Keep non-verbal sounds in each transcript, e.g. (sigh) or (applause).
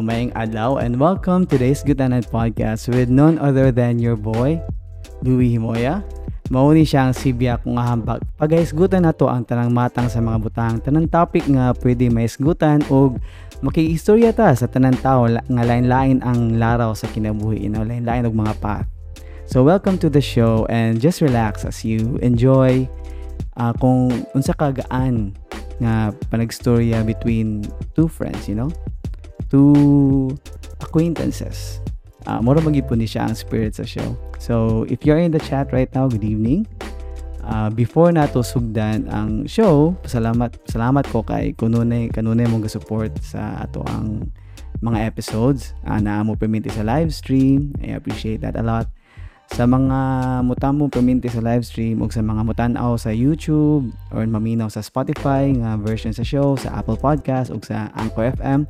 Maying adlaw and welcome to today's Night Podcast with none other than your boy, Louis Himoya. Mauni siya ang sibya kung ahambag. Pagahisgutan na to ang tanang matang sa mga butang. Tanang topic nga pwede maisgutan o makiistorya ta sa tanang tao nga lain-lain ang laraw sa kinabuhi. You lain-lain og mga path. So welcome to the show and just relax as you enjoy uh, kung unsa kagaan nga panagstorya between two friends, you know? Two acquaintances. Uh, mura magipon ni siya ang spirit sa show. So, if you're in the chat right now, good evening. Uh, before nato sugdan ang show, salamat salamat ko kay kununay kanunay mong support sa ato ang mga episodes. Uh, na mo permit sa live stream. I appreciate that a lot sa mga mutamo perminti sa live stream o sa mga mutanaw sa YouTube or maminaw sa Spotify nga version sa show sa Apple Podcast o sa Anchor FM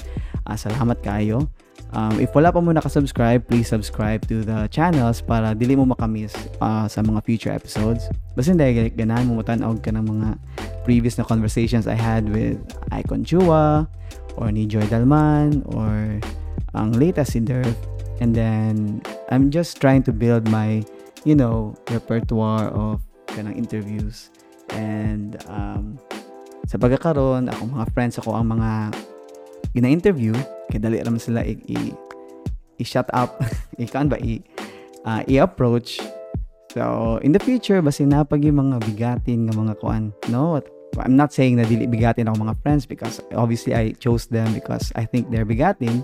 uh, salamat kayo. Um, if wala pa mo nakasubscribe please subscribe to the channels para dili mo makamiss uh, sa mga future episodes. Basta hindi ganahan mo mutanaw ka ng mga previous na conversations I had with Icon Chua or ni Joy Dalman or ang latest si Derv and then I'm just trying to build my you know repertoire of kanang interviews. And um, sa pagkakaroon ako mga friends ako ang mga gina-interview kaya dali naman sila i, i, i-shut up (laughs) ikan ba i, uh, i-approach. So in the future basi napag yung mga bigatin nga mga kuan no? I'm not saying na dili bigatin ako mga friends because obviously I chose them because I think they're bigatin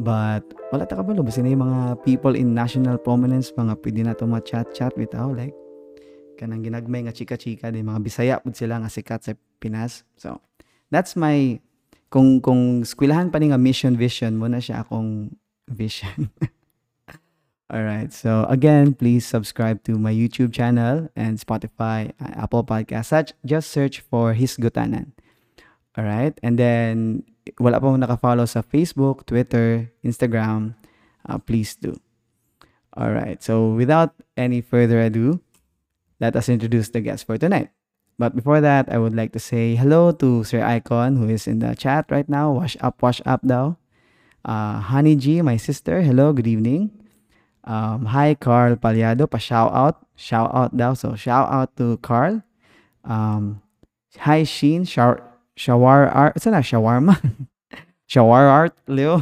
But, wala ta kabalo. Basta na yung mga people in national prominence, mga pwede na ito chat-chat without like, kanang ginagmay nga chika-chika, din mga bisaya pud sila nga sikat sa Pinas. So, that's my, kung, kung skwilahan pa ni nga mission vision, muna siya akong vision. (laughs) Alright, so again, please subscribe to my YouTube channel and Spotify, uh, Apple Podcast. Just search for His Gutanan. Alright, and then wala pa mo naka-follow sa Facebook, Twitter, Instagram, uh, please do. All right. So without any further ado, let us introduce the guest for tonight. But before that, I would like to say hello to Sir Icon who is in the chat right now. Wash up, wash up daw. Uh, Honey G, my sister. Hello, good evening. Um, hi, Carl Paliado. Pa shout out. Shout out daw. So shout out to Carl. Um, hi, Sheen. Shout Shawar art. Saan na? Shawarma? (laughs) Shawar art, Leo.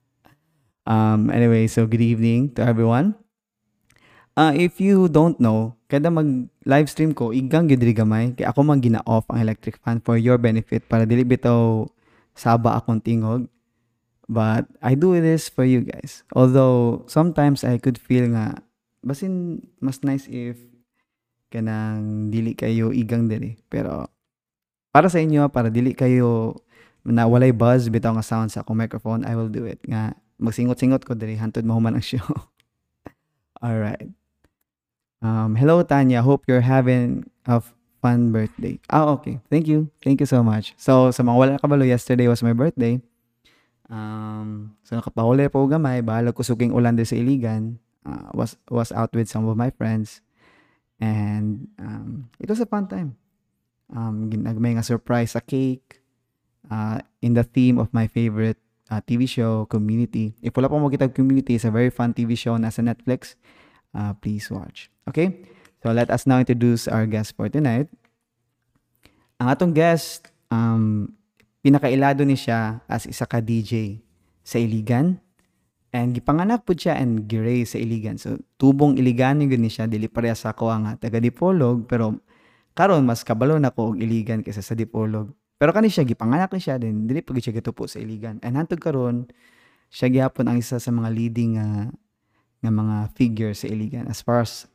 (laughs) um, anyway, so good evening to everyone. Uh, if you don't know, kada mag live stream ko, igang gidri gamay. Kaya ako man gina-off ang electric fan for your benefit para dili bitaw saba akong tingog. But I do this for you guys. Although sometimes I could feel nga basin mas nice if kanang dili kayo igang diri. Pero para sa inyo, para dili kayo na walay buzz bitaw nga sound sa akong microphone, I will do it. Nga magsingot-singot ko diri hantod mahuman ang (laughs) show. All right. Um, hello Tanya, hope you're having a fun birthday. Ah, okay. Thank you. Thank you so much. So, sa mga wala kabalo, yesterday was my birthday. Um, so nakapahuli po gamay, bahala ko suking ulan sa Iligan. Uh, was was out with some of my friends. And um, it was a fun time um, ginagmay nga surprise sa cake uh, in the theme of my favorite uh, TV show, Community. If wala pa mo kita Community, it's a very fun TV show na sa Netflix. Uh, please watch. Okay? So let us now introduce our guest for tonight. Ang atong guest, um, pinakailado ni siya as isa ka DJ sa Iligan. And gipanganak po siya and giray sa Iligan. So, tubong Iligan ni siya. Dili pareha sa ako ang taga Dipolog. Pero karon mas kabalo na ko og iligan kaysa sa Dipolog. Pero kani siya gipanganak ni siya din dili pag siya gitupo sa iligan. And hantod karon siya gyapon ang isa sa mga leading uh, nga mga figure sa iligan as far as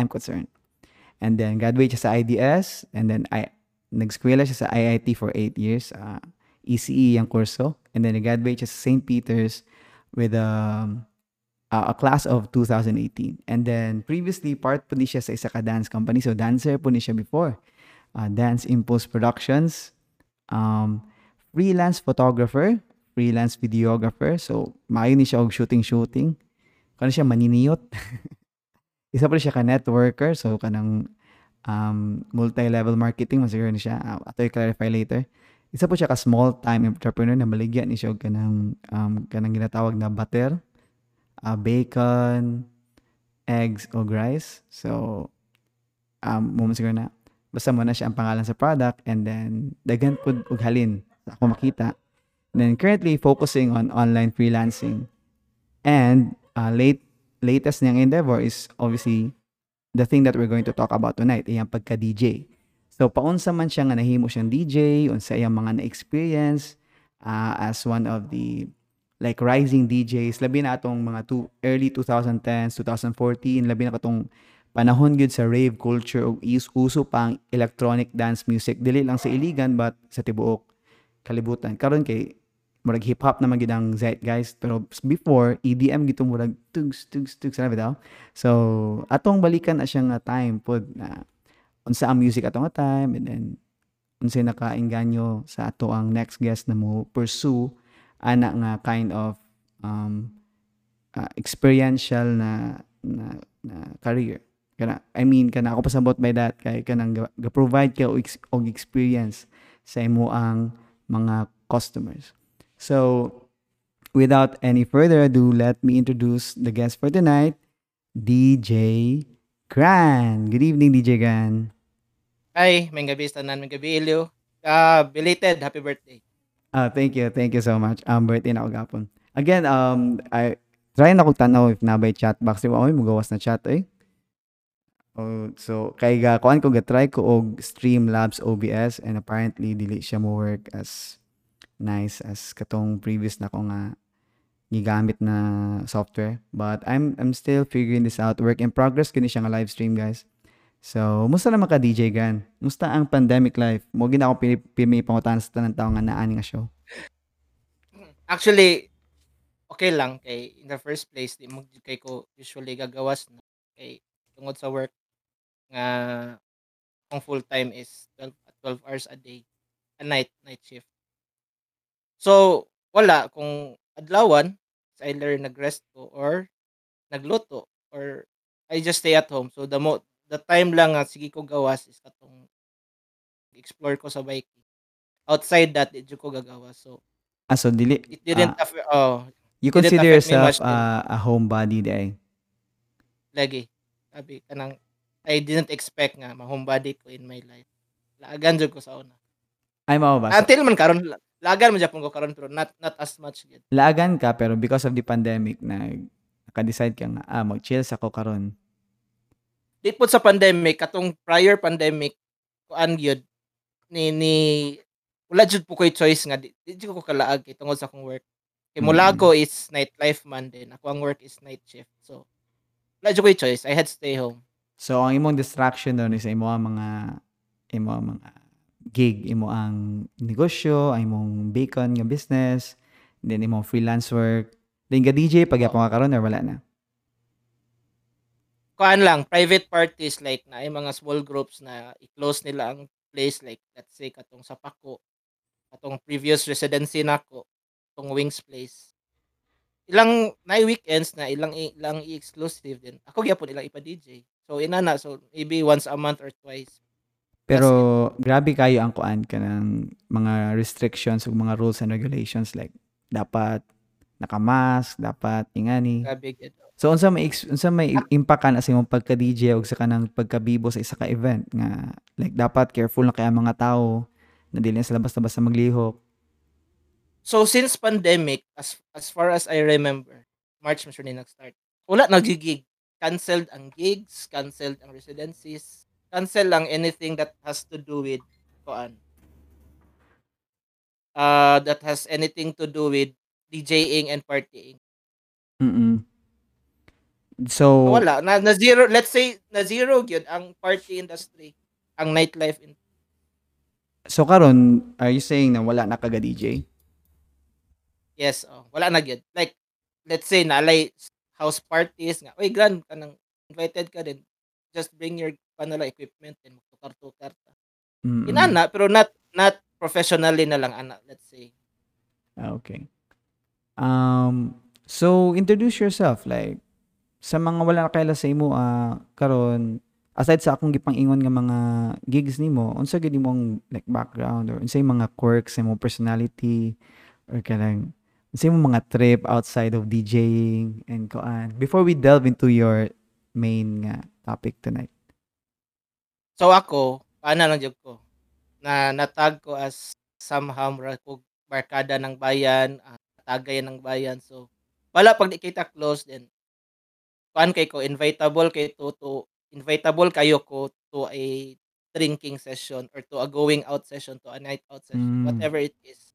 I'm concerned. And then graduate siya sa IDS and then I nag-eskwela siya sa IIT for 8 years, uh, ECE ang kurso. And then nag-graduate siya sa St. Peter's with um, uh, a class of 2018. And then previously part po ni siya sa isa ka dance company. So dancer po ni siya before. Uh, dance Impulse Productions. Um, freelance photographer, freelance videographer. So maayo ni siya og shooting-shooting. Kano siya maniniyot. (laughs) isa pa siya ka networker. So kanang um, multi-level marketing. Masiguro ni siya. Uh, ato i-clarify later. isa po siya ka small time entrepreneur na maligya ni siya kanang um, kanang ginatawag na butter, uh, bacon, eggs o rice. So um mo man siguro na basta mo na siya ang pangalan sa product and then daghan pud og halin sa ako makita. then currently focusing on online freelancing. And uh, late latest niyang endeavor is obviously the thing that we're going to talk about tonight, iyang pagka-DJ. So paunsa man siya nga nahimo siyang DJ, unsa iyang mga na-experience uh, as one of the like rising DJs, labi na atong mga two, early 2010s, 2014, labi na katong panahon gyud sa rave culture ug uso pang electronic dance music. Dili lang sa iligan but sa tibuok kalibutan. Karon kay murag hip hop naman gid ang zeitgeist pero before EDM gito murag tugs tugs tugs na bitaw so atong balikan na siyang time pod na unsa ang music atong time and then unsa nakainganyo sa ato ang next guest na mo pursue ana nga kind of um, uh, experiential na, na na career kana I mean kana ako pasabot by that kay kanang ga-provide ka og, experience sa imo ang mga customers So, without any further ado, let me introduce the guest for tonight, DJ Gran. Good evening, DJ Gran. Hi, may gabi sa tanan, may gabi Ilyo. Uh, belated, happy birthday. Ah, thank you, thank you so much. Um, birthday ako gapon. Again, um, I try na ko tanaw if na by chat box. Diba, oy, magawas na chat eh. Oh, so kay ga kuan ko ga try ko og Streamlabs OBS and apparently dili siya mo work as nice as katong previous na ko nga gigamit na software. But I'm I'm still figuring this out. Work in progress kini siya nga live stream, guys. So, musta naman ka DJ Gan? Musta ang pandemic life? Mo gina ako pimi pangutan sa tanang tao nga naani nga show. Actually, okay lang kay in the first place di mo kay ko usually gagawas na kay tungod sa work nga kung full time is 12 12 hours a day a night night shift So, wala kung adlawan either nag-rest ko or nagluto or I just stay at home. So the mo the time lang nga sige ko gawas is katong explore ko sa bike. Outside that, di ko gagawa. So Ah, so dili it didn't ah, affect oh, you consider yourself uh, a homebody day. Lagi. Sabi kanang I didn't expect nga ma-homebody ko in my life. Laagan jud ko sa una. Ay mao ba? Until man karon lagan man Japon ko karon pero not not as much yet. laagan ka pero because of the pandemic na naka-decide ka nga ah mag-chill sa ko karon. Di po sa pandemic katong prior pandemic kuan gyud ni ni wala jud po ko'y choice nga di, di ko kalaag kay tungod sa akong work. Kay mula Mm. ko is nightlife man din. Ako ang work is night shift. So wala jud ko'y choice. I had to stay home. So ang imong distraction doon is imo ang mga imo ang mga gig, imo ang negosyo, ang imong bacon nga business, then imong freelance work. Then ga DJ pag yapon ka karon or wala na. Kuan lang private parties like na ay mga small groups na i-close nila ang place like let's say katong sa Paco katong previous residency nako tong Wings place. Ilang na weekends na ilang ilang i-exclusive din. Ako gyapon ilang ipa DJ so inana so maybe once a month or twice. Pero grabe kayo ang kuan ka ng mga restrictions ug mga rules and regulations like dapat naka-mask, dapat ingani. grabe gid So unsa may unsa may i- impact kan sa imong pagka DJ ug sa kanang pagkabibo sa isa ka event nga like dapat careful na kay ang mga tao na dili na sila basta-basta maglihok. so since pandemic as as far as I remember March siya ni nag-start. Wala nagigig canceled ang gigs canceled ang residencies cancel lang anything that has to do with kuan uh that has anything to do with DJing and partying. Mm. So, So wala na, na zero let's say na zero gyud ang party industry ang nightlife in, so karon are you saying na wala na kaga DJ? yes oh, wala na gyud like let's say nalay house parties nga oy grand kanang invited ka din just bring your panala equipment and magtukar-tukar ta Mm. inana pero not not professionally na lang ana let's say Ah, Okay. Um so introduce yourself like sa mga wala kaila sa imo ah karon aside sa akong gipang-ingon nga mga gigs nimo, unsa gyud imong like background or unsay mga quirks sa imong personality or kanang unsay imong mga trip outside of DJing and koan before we delve into your main nga topic tonight. So ako, paana lang jud ko na natag ko as somehow ko barkada ng bayan, ah, tagay ng bayan. So wala pag di kita close then kuan kay ko invitable kay to to invitable kayo ko to a drinking session or to a going out session, to a night out session, Mm. whatever it is.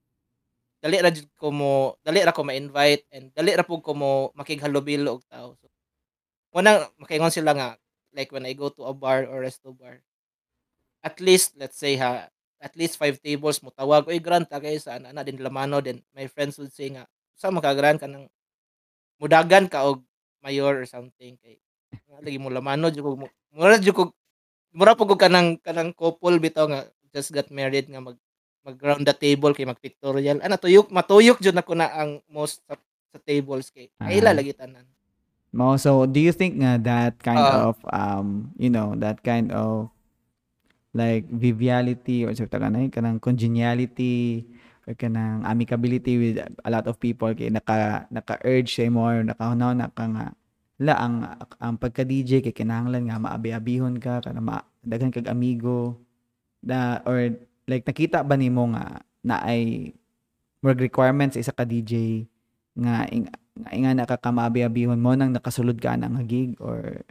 Dali ra jud ko mo dali ra ko ma-invite and dali ra pud ko mo makighalubilo og tao. So, unang makaingon sila nga like when I go to a bar or resto bar, at least let's say ha, at least five tables mo tawag, "Uy grant ta kayo sa ana din lamano." Then my friends would say nga, "Sa man ka kanang mudagan ka og mayor or something kay lagi mo lamano jud ko mo mura jud ko mura ko kanang kanang couple bitaw nga just got married nga mag mag round the table kay mag pictorial. Ana tuyok matuyok jud nako na ang most sa, sa tables kay kaila Ah. lagi tanan. Mo so do you think nga that kind Oo. of um you know that kind of like viviality or sa kanang kanang congeniality kanang amicability with a lot of people kay naka naka-urge sa imo or nakahunaw na ka nga la ang ang pagka DJ kay kinahanglan nga maabi-abihon ka kana ma, daghan kag amigo da or like nakita ba nimo nga na ay more requirements sa isa ka DJ nga nga inga na ka kamaabi-abihon mo nang nakasulod ka na nga gig or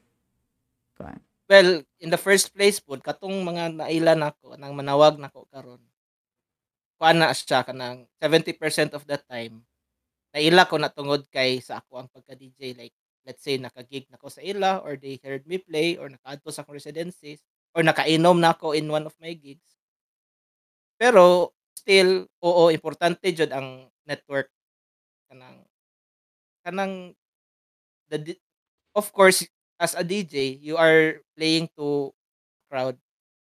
kuan Well, in the first place po, katong mga naila nako nang manawag nako karon. Kuan na siya kanang 70% of the time. Naila ko na tungod kay sa ako ang pagka DJ like let's say nakagig nako sa ila or they heard me play or nakaadto sa akong residencies or nakainom na ako in one of my gigs. Pero still oo importante jud ang network kanang kanang the of course as a DJ you are playing to crowd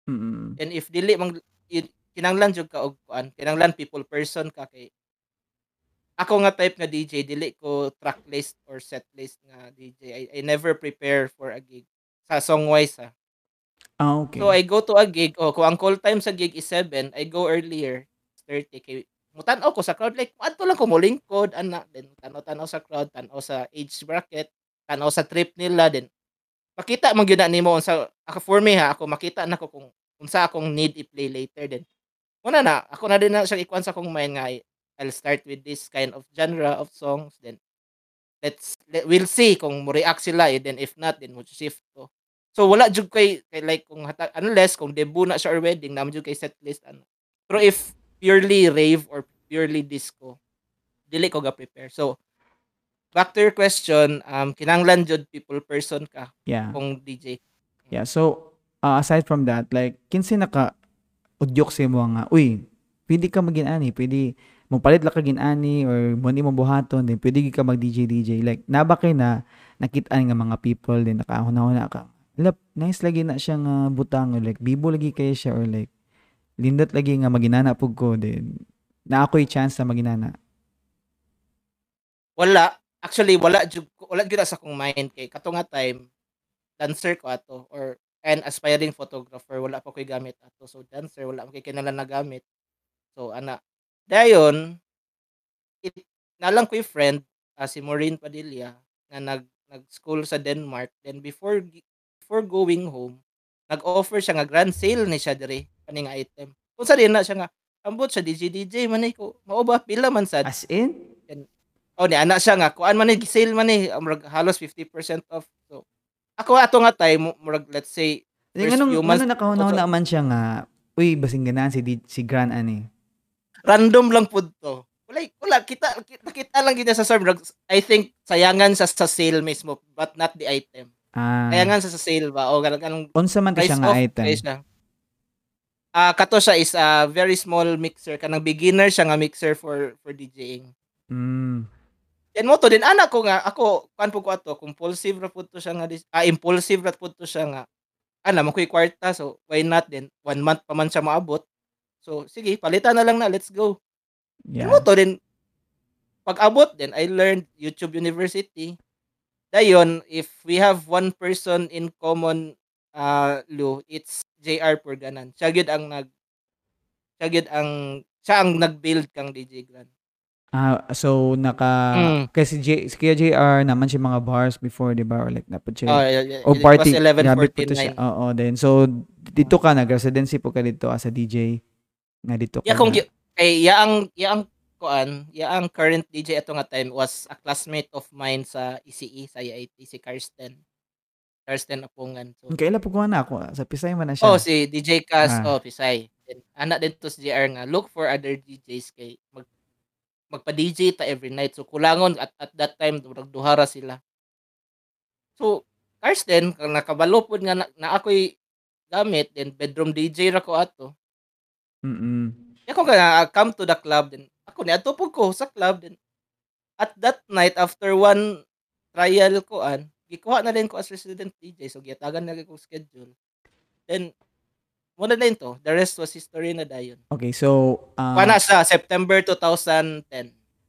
mm and if dili mang kinanglan jud ka og kuan kinanglan people person ka kay ako nga type nga DJ dili ko track list or set list nga DJ I, I never prepare for a gig sa song wise ha ah okay. So I go to a gig oh kung ang call time sa gig is 7 I go earlier 30 kay mutan-aw ko sa crowd like adto lang ko mo lingkod ana then tanaw-tanaw sa crowd tanaw sa age bracket tanaw sa trip nila then makita man gyud na nimo unsa ako for me ha ako makita na ko kung unsa akong need i-play later then una na ako na din na siya ikuan sa akong mind nga I'll start with this kind of genre of songs then let's let, we'll see kung mo react sila eh, then if not then mo shift ko. So wala jud kay, kay like kung hata, unless kung debut na siya or wedding naman jud kay set list ano. Pero if purely rave or purely disco dili ko ga prepare so back to your question um kinanglan jud people person ka yeah. kung DJ yeah so uh, aside from that like kinsa naka udyok sa imo nga uy pwede ka magin ani pwede magpalit la ka gin-ani or ni mo buhaton then pwede ka mag DJ DJ. Like naba kay na nakitaan nga mga people din nakahuna-huna ka? Lap nice lagi na siya nga butang or like bibo lagi kay siya or like lindot lagi nga maginana pug ko then na ako'y chance na maginana. Wala. Actually wala jud wala gyud sa akong mind kay kato nga time dancer ko ato or an aspiring photographer wala pa ko'y gamit. Ato so dancer wala kay kinahanglan na gamit. So ana. Dayon it nalang ko'y friend ah, si Maureen Padilla nga nag nag-school sa Denmark. Then before before going home nag-offer siya nga grand sale ni siya dire kaning item. Kung sa din na siya nga ambot siya DJ DJ man eh ko mao ba? Pila man sad. As in? Oh, ni anak siya nga kuan man ni sale man ni murag halos 50% off. Ako ato nga time murag let's say First anong, few months- ano nakahuna-huna man siya nga, uy, basing ganan si, si Gran ani. random lang pud to. Wala wala kita kita, kita lang kita sa server. I think sayangan sa sa sale mismo but not the item. Ah, Sayangan sa sa sale ba o ganang ganang unsa man ka siya nga item? siya. Ah, kato siya is a very small mixer kanang beginner siya nga mixer for for DJing. Mm. Yan mo to din anak ko nga ako kan po ko ato compulsive ra pud to siya nga dis- ah impulsive ra pud to siya nga ana mo ko'y kwarta so why not din one month pa man siya maabot so sige palitan na lang na let's go Yeah. Yan mo to din pag abot din I learned YouTube University dayon if we have one person in common ah, Lou, it's JR Purganan. Siya gyud ang nag siya gyud ang siya ang nag-build kang DJ Gran. Ah, so naka Mm. kasi J, si Kuya JR naman siya mga bars before, di ba? Or like siya. Oh, yeah, yeah, o it party, was grabe po to 11:49. siya. Oo, then. So, dito ka, nag-residency po ka dito as a DJ. Nga dito ka Ya kung na. gi- kay ya ang ya ang kuan, ya ang current DJ ato nga time was a classmate of mine sa ECE sa IIT si Karsten. Karsten Apungan. So, Kailan po ko na ako? Sa Pisay man na siya. oh si DJ Cas, Ah. oh Pisay. Then, ana din to si JR nga look for other DJs kay mag magpa-DJ ta every night. So kulangon at at that time nagduhara sila. So Karsten kang nakabalo pod nga na, na ako'y gamit then bedroom DJ ra ko ato. Mm-mm. Ako nga come to the club then ako ni ato po ko sa club then at that night after one trial ko an gikuha na din ko as resident DJ so giyatagan na ko schedule then muna na to the rest was history na dayon Okay, so, ah, uh, sa September 2010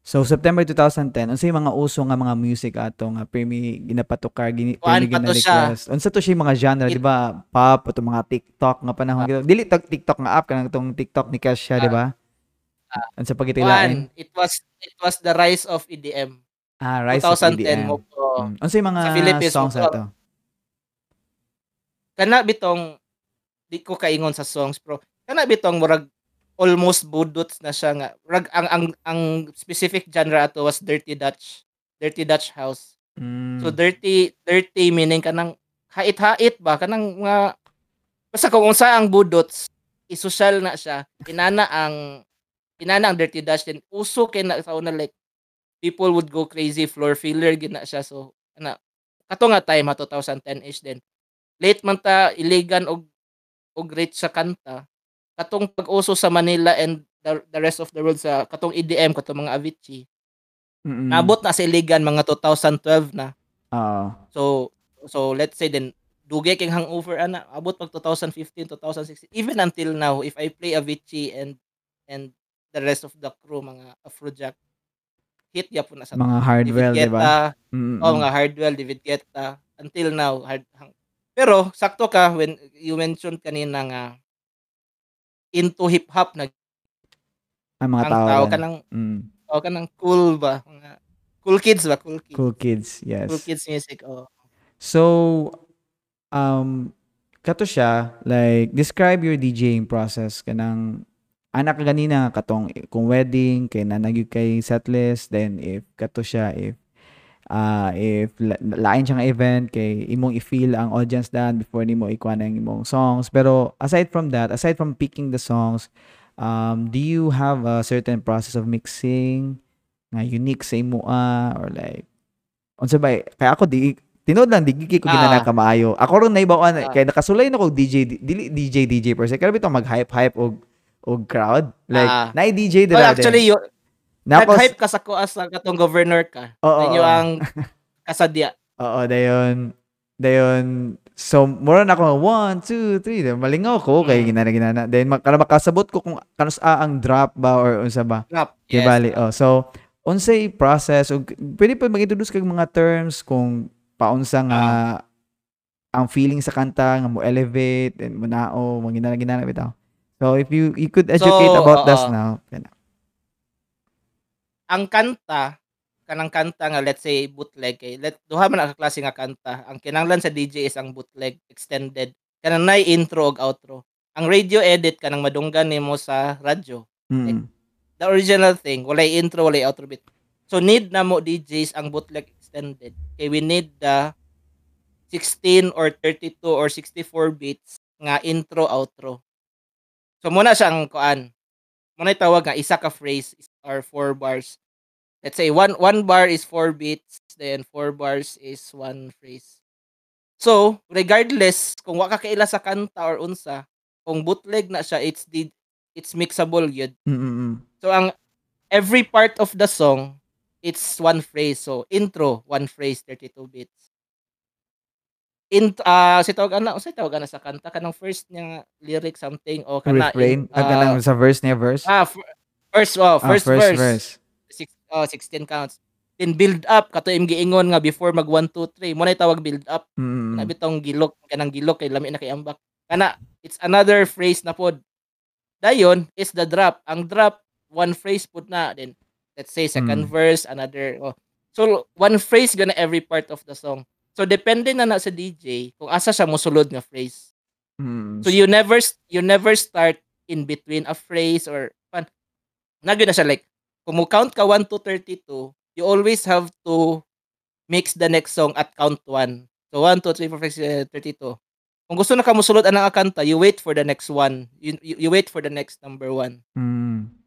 so September 2010, unsa yung mga uso nga mga music ato nga premi ginapatukar, gini, Kuan premi gina-request. Unsa to siya yung mga genre, It- di ba? Pop, o mga TikTok nga panahon. Ah. Dili tag TikTok nga app, kanang tong TikTok ni Cash siya, di ba? Unsa pagitilain? one it was it was the rise of EDM Ah, Rise of 2010 EDM. mo ko Mm. Unsa yung mga Sa Philippines, songs mo- ato? kana bitong di ko kaingon sa songs pero kana bitong murag almost budots na siya nga murag ang ang ang specific genre ato was dirty dutch dirty dutch house. Mm. so dirty dirty meaning kanang hait-hait ba? Kanang mga basta kung unsa ang budots isosyal na siya inana ang inana ang dirty dutch then uso kay na sa una like people would go crazy floor filler gina siya. So ana kato nga time ha 2010 ish din late man ta iligan og og rate sa kanta katong pag-uso sa Manila and the, the rest of the world sa katong EDM katong mga Avicii Mm-mm. nabot na sa iligan mga 2012 na Oo. so so let's say then dugay king hangover ana abot pag 2015 2016 even until now if I play Avicii and and the rest of the crew mga Afrojack hit ya po na sa Mga hardwell, di ba? Mm-mm. oh mga Hardwell David Guetta until now hard hang- pero sakto ka when you mentioned kanina nga into hip hop na Ang mga ang tao. tao yan. kanang Mm. tao kanang cool ba mga cool kids ba cool kids Cool kids, yes. cool kids music oh So, um, kato siya, like, describe your DJing process kanang anak ka ganina katong kung wedding kay nanagyo kay setlist then if kato siya if uh, if la- lain siya nga event kay imong i-feel ang audience dan before nimo ikuha na imong songs pero aside from that aside from picking the songs um, do you have a certain process of mixing nga unique sa imo ah, or like unsa ba kaya ako di tinod lang di gigi ko Ah. ginana ka maayo ako ron naibawan Ah. kay nakasulay na ko DJ di- dili DJ DJ per se kaya bitaw mag hype hype og og crowd like Ah. na DJ well, dira actually yo Napos, nag-hype ka sa ko as sa katong governor ka Oo, inyo ang (laughs) kasadya Oo, dayon dayon so mura na ako one, two, three Dayon, malingaw ko kay Mm. ginana ginana then kana makasabot ko kung kanus a ang drop ba or unsa ba rap Yes. Bali. Oh, so unsay process o pwede pa mag-introduce kag mga terms kung paunsa nga ang feeling sa kanta nga mo elevate and mo nao mo ginana ginana bitaw. So if you you could educate So, about this oo. now. kana. Ang kanta kanang kanta nga let's say bootleg kay let duha man ang klase nga kanta. Ang kinahanglan sa DJ is ang bootleg extended. Kanang nay intro ug outro. Ang radio edit kanang madunggan nimo sa radyo. Mm. the original thing walay intro walay outro bit. So need na mo DJs ang bootleg extended. Kay we need the 16 or 32 or 64 beats nga intro outro. So muna siya ang kuan. Muna tawag nga isa ka phrase or four bars let's say one one bar is four beats then four bars is one phrase so regardless kung wa ka kaila sa kanta or unsa kung bootleg na siya it's the it's mixable yun Mm, mm, mm. So ang every part of the song it's one phrase. So intro, one phrase, 32 beats. In ah si tawag ana, unsay tawag ana sa kanta kanang first niya lyric something o kana Refrain. in- kanang sa verse niya verse. ah, fir- first oh, Ah, first, verse. Six, oh, 16 counts. then build up kato im giingon nga before mag 1 2 3 mo na tawag build up Mm. na bitong gilok kanang gilok kay lami na kay ambak kana it's another phrase na pod dayon is the drop ang drop one phrase pud na then let's say second Mm. verse another oh. so one phrase gonna every part of the song so depende na na sa DJ kung asa siya mosulod nga phrase Mm. so you never you never start in between a phrase or nagyo na siya like kung mo count ka 1 to 32 you always have to mix the next song at count 1 so 1 2 3 4 5 6 7 32 kung gusto na ka mosulod anang akanta you wait for the next one you, you, you wait for the next number one Mm.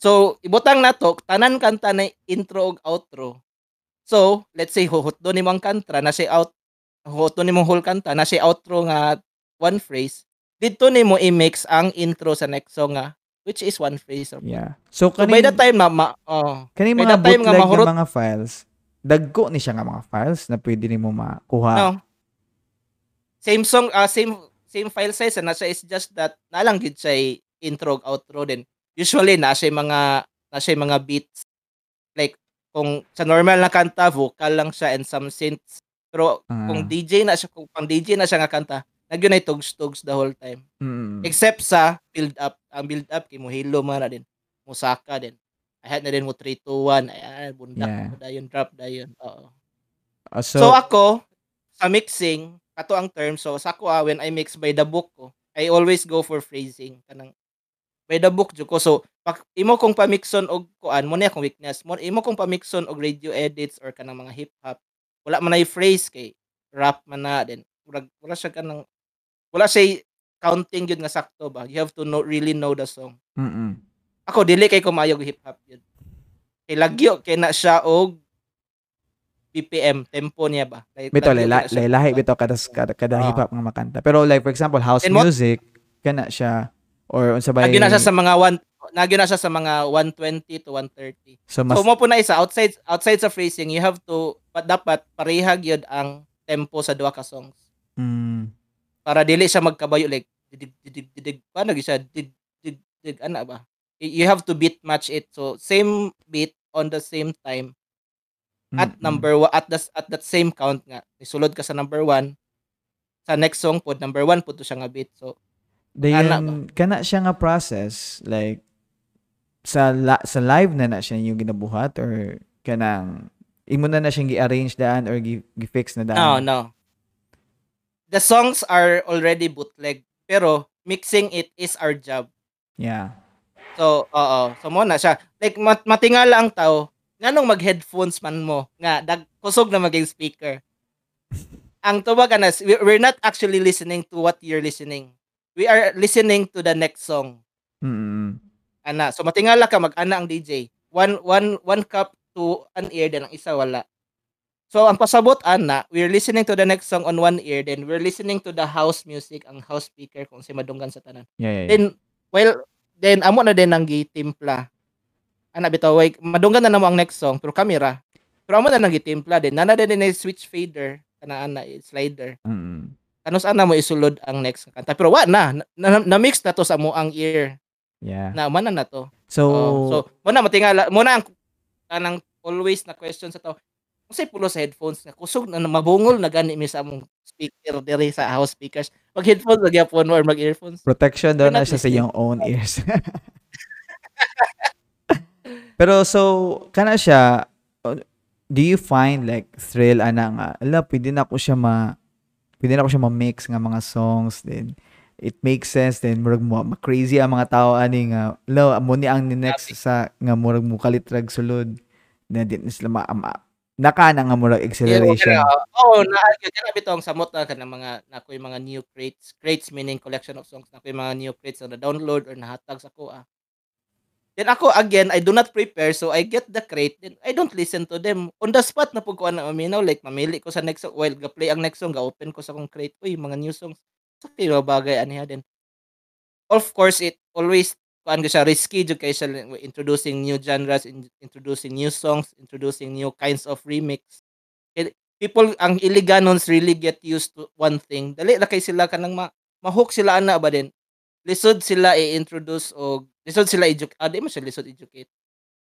So, ibutang na to, tanan kanta na intro ug outro. So, let's say huhot do nimo ang kanta na siya out huhot do nimo whole kanta na siya outro nga one phrase. Dito nimo i-mix ang intro sa next song nga which is one phrase. So, Yeah. So so by kaning the time na ma, oh, kaning by mga the time nga bootleg mahurot- mga files, dagko ni siya nga mga files na pwede nimo makuha. no. Same song, ah, same same file size na siya is just that na lang gid siya intro outro din. Usually na siya mga na siya mga beats like kung sa normal na kanta vocal lang siya and some synths. Pero Ah. kung DJ na siya kung pang DJ na siya nga kanta, nagyo na tugs tugs the whole time. Mm. Except sa build up. Ang build up kay mo hilo man na din. Musaka din. I had na din mo 3 2 1. Ayan, bundak Yeah. mo dayon drop dayon. Oo. Ah, So, so, ako sa mixing, ato ang term so sa ako ah, when I mix by the book ko, I always go for phrasing kanang by the book jud ko. So pak, imo kong pamixon og kuan mo na akong weakness. Mo imo kong pamixon og radio edits or kanang mga hip hop. Wala man ay phrase kay rap man na din. Wala, wala siya kanang wala siya counting yun nga sakto ba. You have to know really know the song. mm Ako dili kay og hip hop yun. Kay lagyo kay na siya og BPM tempo niya ba. Like, Bito, lagyo lay, na siya lay, lahi kuwan. bito kada, kada, kada Ah. hip hop nga makanta. Pero like for example, house And music, kana siya or unsa ba Nagyo na siya sa mga one nagyo na siya sa mga 120 to 130. so mas so mo po na isa outside outside sa phrasing, you have to pa, dapat pareha gyud ang tempo sa duha ka songs mm, para dili siya magkabayo like didig didig didig paano gyud siya dig dig dig ana ba? You have to beat match it. So same beat on the same time at mm, number one, at the at that same count nga. Isulod ka sa number one sa next song pod number one pod to siya nga beat. So Dayon, Ana kana siya nga process like sa la, sa live na na siya yung ginabuhat or kanang imo na na siyang gi-arrange daan or gi- gi-fix na No, daan. no. The songs are already bootleg, pero mixing it is our job. Yeah. So, oo. So, mo na siya. Like, mat matingala ang tao, nganong mag-headphones man mo, nga, dag kusog na maging speaker. ang tubag anas, we- we're not actually listening to what you're listening. We are listening to the next song. Mm. Ana. So, matingala ka, mag-ana ang DJ. One, one, one cup to an ear, then ang isa wala. So, ang pasabot, ana, we're listening to the next song on one ear, then we're listening to the house music, ang house speaker, kung si madunggan sa tanan. Yeah, yeah, yeah. Then, well, then, amo na din ang gitimpla. Ana, bitaw, wait, madunggan na namo ang next song, pero camera. Pero amo na nang gitimpla din. Nana din na switch fader, kana ana, eh, slider. Mm. Ano sana mo isulod ang next kanta. Pero wa na, na, na, na-mix na to sa mo ang ear. Yeah. Na, mana na to. So, Oh, so, muna matingala, muna ang kanang always na question sa tao. Kung say pulo sa headphones nga kusog na mabungol na gani mi sa among speaker diri sa house speakers. Mag headphones lagi phone or mag earphones. protection daw na siya sa iyong own ears. (laughs) Pero so, kana siya, uh, do you find like thrill ana nga, ala, pwede na ako siya ma, pwede na ako siya ma-mix nga mga songs, then it makes sense, then murag mo, ma-crazy ang mga tao ani nga, ala, amo ni ang ni next sa, nga murag mo kalitrag sulod, na di na sila ma, ma naka na nga murag acceleration. Oo, na kana bitong samot na kanang mga nakoy mga new crates. Crates meaning collection of songs. Nakoy mga new crates na download or nahatag sa ko ah. Then ako again, I do not prepare so I get the crate then I don't listen to them. On the spot na pug ko na maminaw like mamili ko sa next song while ga play ang next song ga open ko sa kong crate. Uy, mga new songs. Sa so, bagay aniha din. Of course it always kuan siya risky jud kay siya introducing new genres, in, introducing new songs, introducing new kinds of remix. It, people ang iliganons really get used to one thing. Dali na kay sila kanang ma mahook sila ana ba din. Lisod sila i-introduce o lisod sila educate. Ah, di mo siya lisod educate.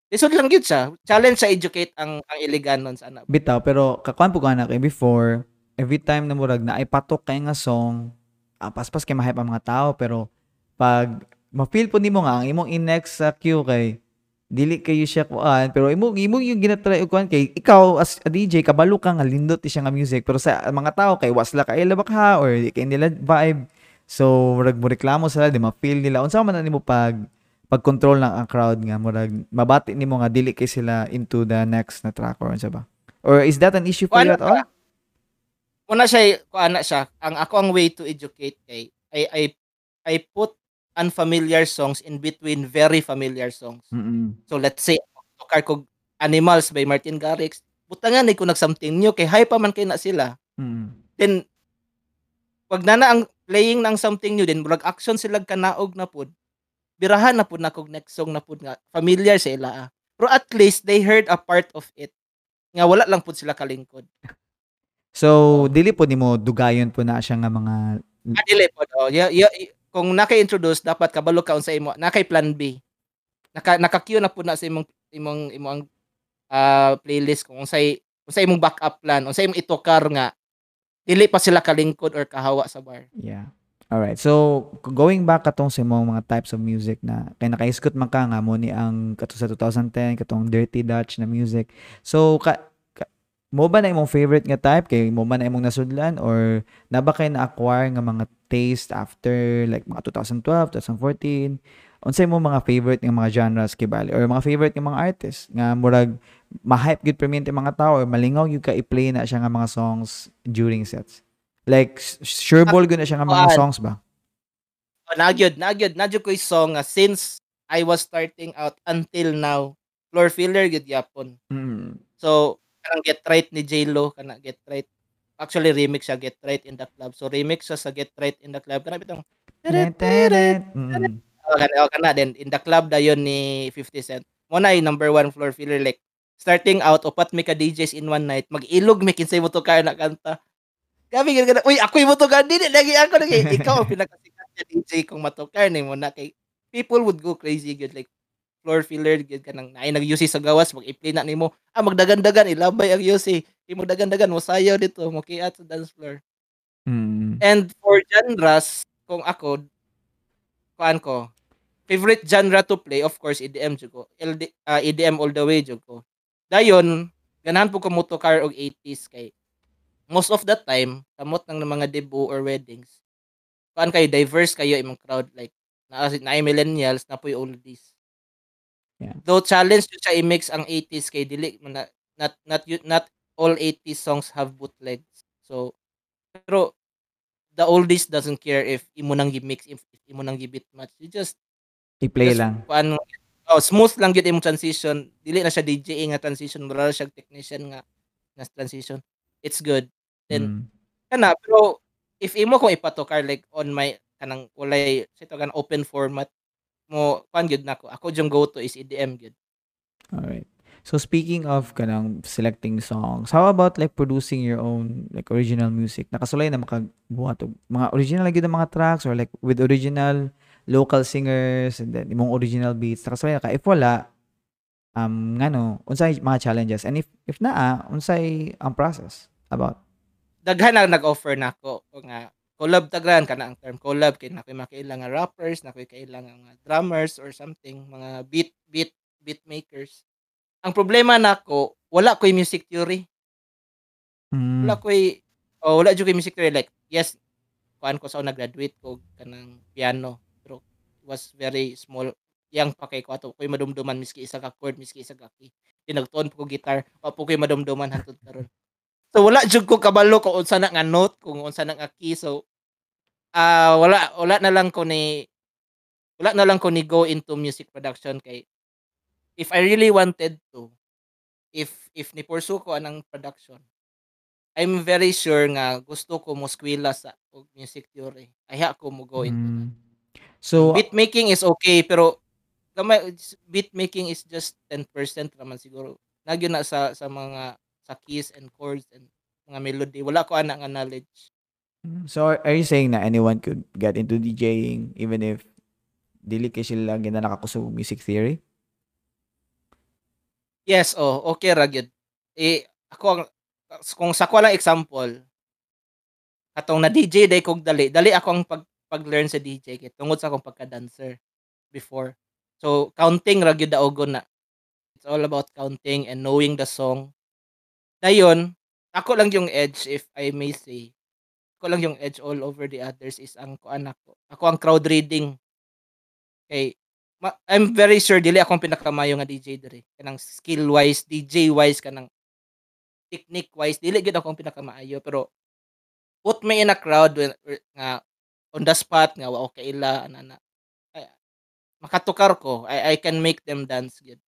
Lisod lang gyud siya. Challenge sa educate ang ang iliganon sa ana. Bitaw, pero kakuan po ka na kay before, every time na murag na ay patok kay nga song, ah, kay mahype ang mga tao, pero pag ma-feel po nimo nga ang imong in-next sa queue kay dili kayo siya kuan pero imo imo yung ginatry og kuan kay ikaw as a DJ kabalo ka nga lindot siya nga music pero sa mga tao kay wasla kay labak ha or di kay nila vibe. So murag mo reklamo sila di ma-feel nila. Unsa man nimo pag pag-control ng ang crowd nga murag mabati nimo nga dili kay sila into the next na track or unsa ba? Or is that an issue for Kuan you at all? Una siya kuan na siya. Ang ako ang way to educate kay I I I put unfamiliar songs in between very familiar songs. mm So let's say tukar kog Animals by Martin Garrix. Butangan ni ko nag something new kay hype pa man kay na sila. mm Then wag na na ang playing ng something new din murag action sila kanaog na pud. Birahan na pud na kog next song na pud nga familiar sa ila. ah. Pero at least they heard a part of it. Nga wala lang pud sila kalingkod. so dili po nimo dugayon po na siya nga mga Adili po do. Ya, ya, i- kung naka-introduce dapat kabalo ka sa imo. Nakay plan B. Naka naka-queue na po na sa imong imong imong ah, playlist kung unsay unsay imong backup plan, unsay imong itokar nga dili pa sila kalingkod or kahawa sa bar. Yeah. All right. So, going back katong sa mga mga types of music na kay nakaiskot man ka nga mo ni ang kato sa 2010 katong Dirty Dutch na music. So, ka, ka- mo ba na imong favorite nga type kay mo ba na imong nasudlan or na ba kay na-acquire nga mga taste after like mga 2012, 2014? Unsay mo mga favorite nga mga genres kay bali or mga favorite nga mga artists nga murag ma-hype gud permanente mga tao or malingaw gyud ka i-play na siya nga mga songs during sets. Like, sure ball gud na siya nga mga songs ba? Oh, nagyod, nagyod, nagyod ko song nga since I was starting out until now, floor filler gyud yapon. Mm. So, kanang Get Right ni J-Lo, kana Get Right. Actually, remix siya Get Right in the Club. So, remix siya sa Get Right in the Club. Kana bitong Mm. Oh, kana, oh, kana din. In the club dayon ni 50 Cent. Mo na yung number one floor filler like starting out upat mi ka DJs in one night mag-ilog mi kinsay mo to kaya na kanta. Gabi gid kana. Uy, ako yung motokan dili lagi ako lagi. Ikaw ang pinakasikat na DJ kung matokar ni mo na kay people would go crazy good like floor filler gid kanang naay nag-UC sa gawas mag-i-play na nimo. Ah magdagan-dagan ilabay ang UC. Imo dagan-dagan mo sayaw dito mo kiat sa dance floor. Mm. And for genres, kung ako, kuan ko, favorite genre to play, of course, EDM jud ko. LD, ah, EDM all the way jud ko. Dayon, ganahan po ko motocar og 80s kay most of the time, kamot ng mga debut or weddings, kuan kayo, diverse kayo imong crowd. Like, na, na millennials, na po oldies. Yeah. Though challenge jud siya i-mix ang 80s kay dili not not you- not all 80s songs have bootlegs. So pero the oldies doesn't care if imo nang gi-mix if, if imo nang gi-beat match. You just I-play just lang. kuan oh, smooth lang gyud imong transition. Dili na siya DJ nga transition, wala siya technician nga nga transition. It's good. Then Mm. kana pero if imo kung ipatokar like on my kanang walay sa kan open format mo kuan gyud nako. Ako yung go to is EDM gyud. Alright. So speaking of kanang selecting songs, how about like producing your own like original music? Nakasulay na makabuhat og mga original lagi ng mga tracks or like with original local singers and then imong original beats. Nakasulay na ka. If wala, um, ngano, unsay mga challenges? And if if naa, unsay ang process about? daghan na nag-offer nako nga collab tagran kana ang term collab. Kay nakoy makailang nga rappers nakoy kailangan nga drummers or something mga beat beat beat makers. Ang problema nako wala koy music theory. Mm. wala koy oh, wala jud koy music theory. Like yes kuan ko sa una graduate ko kanang piano. Pero was very small yang pa kay ko. Ato koy madumduman miski isa ka chord miski isa ka key. Pinagtuon ko gitar wa po koy madumduman hangtod karon so wala jud ko kabalo kung unsa na nga note kung unsa na nga key so ah wala wala na lang ko ni wala na lang ko ni go into music production kay if I really wanted to if if ni pursue ko anang production I'm very sure nga gusto ko mo skwela sa og music theory. Ayaw ko mo go into. Mm. So Beat making is okay pero gamay beat making is just 10% naman siguro. Nagyo na sa sa mga sa keys and chords and mga melody. Wala ko ana nga knowledge. So are you saying na anyone could get into DJing even if dili kay sila gina nakakusog music theory? Yes, oh, okey ra gyud. Eh, ako ang kung sako lang example katong na-DJ day kog dali, dali ako ang pag pag-learn sa DJ kay tungod sa akong pagka-dancer before. So, counting ra gyud daogon na. It's all about counting and knowing the song. Dayon, ako lang yung edge if I may say. Ako lang yung edge all over the others is ang kuan ako. Ako ang crowd reading. Kay ma I'm very sure dili akong pinakamaayo nga DJ diri. Kanang skill wise, DJ wise kanang technique wise dili gyud ako ang pinakamaayo pero put me in a crowd when nga on the spot nga wa okay ila ana ay, makatukar ko I, I can make them dance gyud.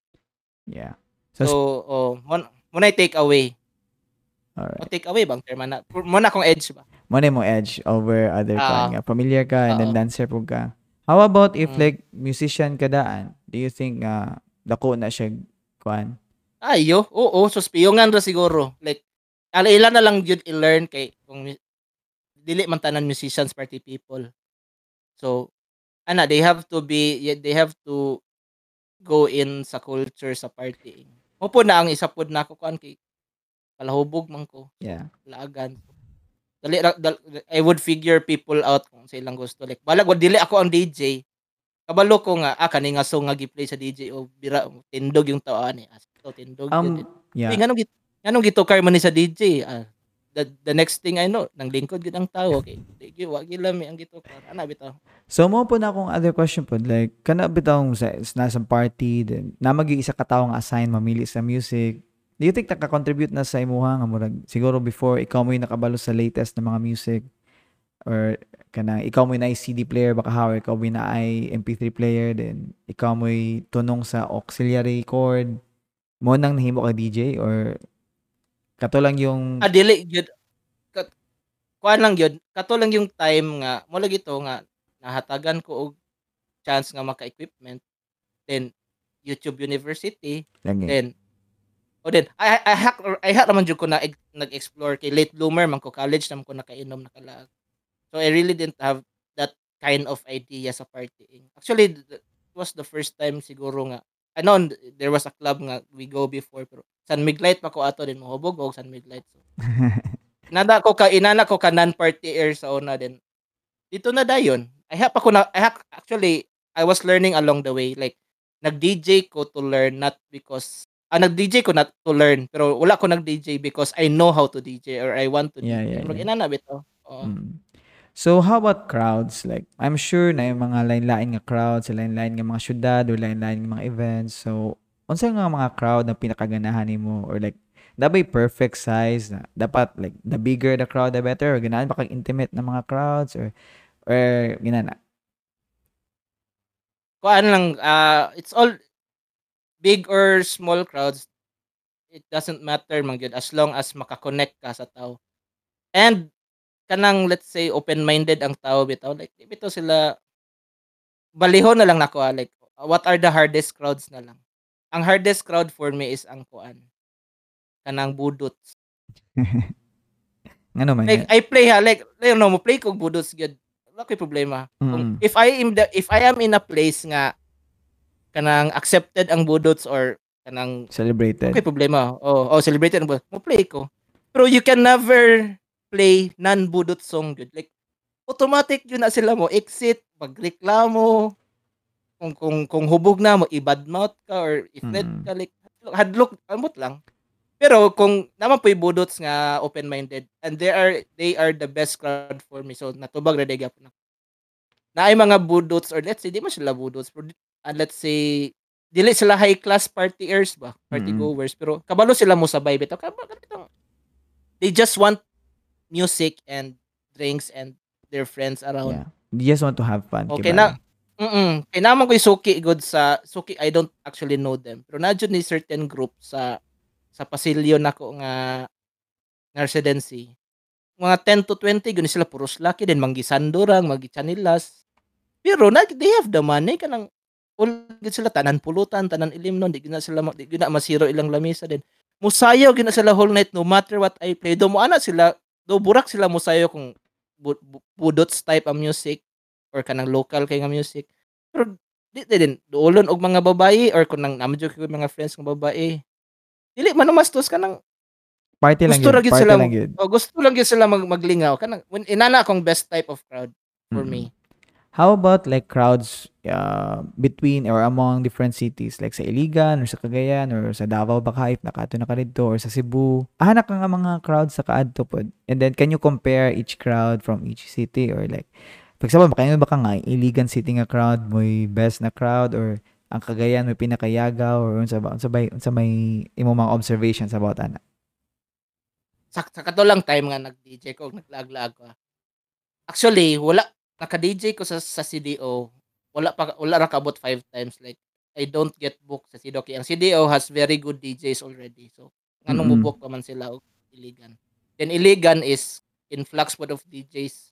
Yeah. So, So, oh, mo na take away. O alright. take away bang term na? Mo na akong edge ba? Mo na mo edge over other Ah. kuan nga. Familiar ka and then dancer po ka. How about if Mm. like musician ka daan? Do you think uh, dako na siya kuan? Ayo, oo, suspiyongan ra siguro. Like ala ila na lang gyud i-learn kay kung dili man tanan musicians party people. So, ana they have to be they have to go in sa culture sa partying. Mo po na ang isa pod nako kuan kay palahubog man ko, Yeah. laagan. Dali I would figure people out kung sa ilang gusto like balag dili ako ang DJ. Kabalo ko nga ah kani nga song nga gi-play sa DJ o bira tindog yung tao ani. As to tindog Um yun. yeah. Uy, nganong git nganong gitukar man ni sa DJ? Ah, the, the next thing I know, nang lingkod gid ang tao kay di gyud wa gyud lami ang gitukar. Ana bitaw. So mo po na akong other question po like kana bitong sa nasa party then na magi isa ka tawo nga assign mamili sa music. Do you think naka-contribute na sa imuha nga murag siguro before ikaw mo yung nakabalo sa latest na mga music or kana ikaw mo na CD player baka how ikaw mo na ay MP3 player then ikaw mo tunong sa auxiliary cord mo nang nahimo ka DJ or kato lang yung Ah dili gyud kat kuan lang gyud. Kato lang yung time nga mo lagi to nga nahatagan ko og chance nga maka-equipment. Then YouTube University, lagi. then o then I I, hack I hack naman jud ko na nag-explore kay late bloomer man ko college naman ko nakainom nakalaag. So I really didn't have that kind of idea sa partying. Actually it was the first time siguro nga I know there was a club nga we go before pero San Miglite pa ko ato din mohubog og San Miglite. So, (laughs) nada ko ka inana ko ka non-party air sa una din. Dito na dayon. I have ako na I have, actually I was learning along the way like nag-DJ ko to learn not because ah, nag-DJ ko not to learn pero wala ko nag-DJ because I know how to DJ or I want to Yeah, DJ. yeah, yeah. inana bitaw. Oo. Mm. So how about crowds? Like I'm sure na yung mga lain-lain nga crowds, lain-lain nga mga syudad or lain-lain nga mga events. So unsa nga mga crowd na pinakaganahan nimo or like dabay perfect size na dapat like the bigger the crowd the better or ganahan ba kag intimate na mga crowds or or ginana. Kuan lang ah, it's all big or small crowds it doesn't matter man gyud as long as maka-connect ka sa tao. And kanang let's say open-minded ang tao bitaw like di bitaw sila balihon na lang nako like what are the hardest crowds na lang. Ang hardest crowd for me is ang kuan kanang budots. Ngano (laughs) man Like? I play ha like you know mo play kog budots gyud. Wala koy problema. Mm. Kung if I am the if I am in a place nga kanang accepted ang budots or kanang Celebrated. Okay, problema. Oh, oh celebrated mo. Mo play ko. Pero you can never play non-budot song good. Like automatic yun na sila mo exit, magreklamo. Kung kung kung hubog na mo ibadmouth ka or ifnet Mm. ka like hadlok amot lang. Pero kung naman po budots nga open-minded and they are they are the best crowd for me. So natubag gyapon ako. Na ay mga budots or let's say di man sila budots pero uh, let's say dili sila high class partiers ba party Mm. goers pero kabalo sila mo sabay bitaw kabalo they just want music and drinks and their friends around Yeah. You just want to have fun. okay kibay. na mm kay naman ko suki good sa suki I don't actually know them pero na ni certain group sa sa pasilyo nako nga nga residency mga 10 to 20 gani sila puros laki din manggisandurang magichanilas pero na they have the money kanang all gid sila tanan pulutan tanan ilim nun di gina sila di gina masiro ilang lamesa din musayaw gina sila whole night no matter what I play do mo ana sila do burak sila musayaw kung bu- bu- budots type of music or kanang local kay nga music pero di, di din duolon og mga babae or kung nang namadyo ko mga friends nga babae dili man umastos kanang Party lang gusto yun. ra gyud Party sila lang yun. oh, gusto lang gyud sila mag, maglingaw kanang when inana akong best type of crowd for Mm-mm. me. How about like crowds uh, between or among different cities like sa Iligan or sa Cagayan or sa Davao baka if nakato na ka dito or sa Cebu. Anak ka nga mga crowds sa kaadto pod. And then can you compare each crowd from each city or like for example baka baka nga Iligan city nga crowd mo'y best na crowd or ang Cagayan may pinakayagaw or unsa ba unsa ba unsa may imo mga observations about ana. Sa, sa katulang time nga nag-DJ ko, naglag-lag ko. Actually, wala naka-DJ ko sa sa CDO. Wala pa wala ra kabot five times like I don't get booked sa CDO. Kaya ang CDO has very good DJs already. So, anong Mm-mm. mo book pa man sila og Iligan. Then Iligan is influx pod of DJs.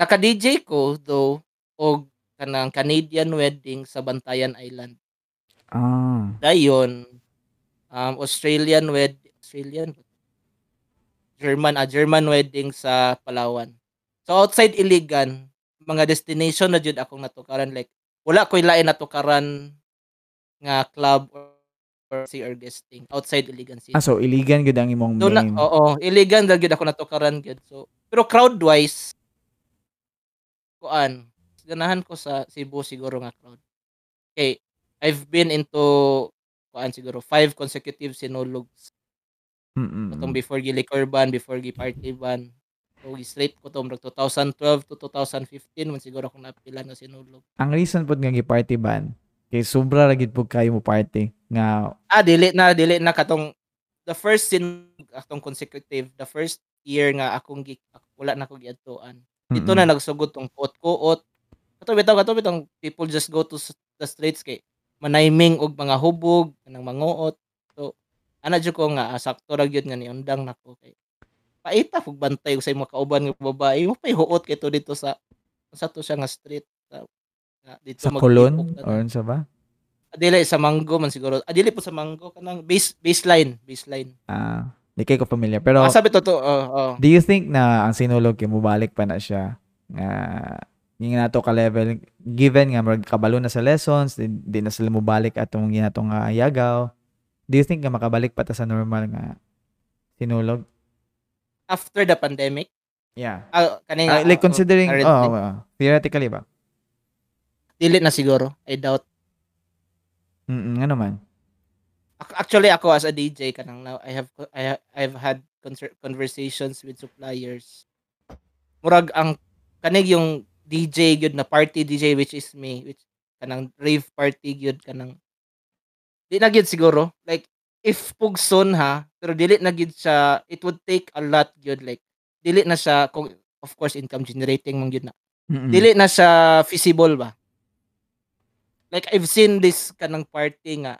Naka-DJ ko though og kanang Canadian wedding sa Bantayan Island. Ah. Dayon um Australian wed Australian German a German wedding sa Palawan. So outside Iligan, mga destination na jud akong natukaran like wala ko'y lain natukaran nga club or, or si or guesting outside Iligan City. Ah, so Iligan gud ang imong So na, main. oo, Iligan ra gyud ako natukaran gyud. So pero crowd wise kuan ganahan ko sa Cebu siguro nga crowd. Okay, I've been into kuan siguro five consecutive sinulugs Mm-mm. Katong before gi liquor ban, before gi party gi straight ko tong 2012 to 2015 man siguro akong napila nga sinulog. Ang reason pod nga gi-party ban kay sobra ra gid pud kayo mo party nga Ah dili na dili na katong the first sin atong consecutive, the first year nga akong gi wala na ko giadtuan. Dito na Mm-mm. nagsugod tong kuot-kuot. Kato bitaw kato bitong people just go to the streets kay manayming og mga hubog kanang manguot. So ana jud ko nga ah, sakto ra gyud nga niundang nako kay paita pug bantay sa imong kauban nga babae mo pay huot kay to dito sa sa to siya nga street sa, nga dito sa Colon na- or unsa ba? Ah, dili sa Mango man siguro. Ah, dili po sa Mango kanang base baseline, baseline. Ah, di kay ko familiar. Pero Ah, sabi to to, oh, oh. do you think na ang sinulog kay mubalik pa na siya nga yung nato ka level given nga mag kabalo na sa lessons di, di na sila mubalik atong ginatong nga yagaw do you think nga makabalik pa ta sa normal nga sinulog After the pandemic, yeah ah, kani Ah, nga, like considering currently, oh, oh, theoretically ba dili na siguro. I doubt. mm ano man Ac- Actually ako as a DJ kanang now I have I have, I've had conversations with suppliers. Murag ang kanig yung DJ gyud na party DJ which is me which kanang rave party gyud kanang di na gyud siguro like if pugson ha pero dili na gyud siya it would take a lot gyud like dili na kung of course income generating mong gyud na. Mm-mm. dili na siya feasible ba? Like I've seen this kanang party nga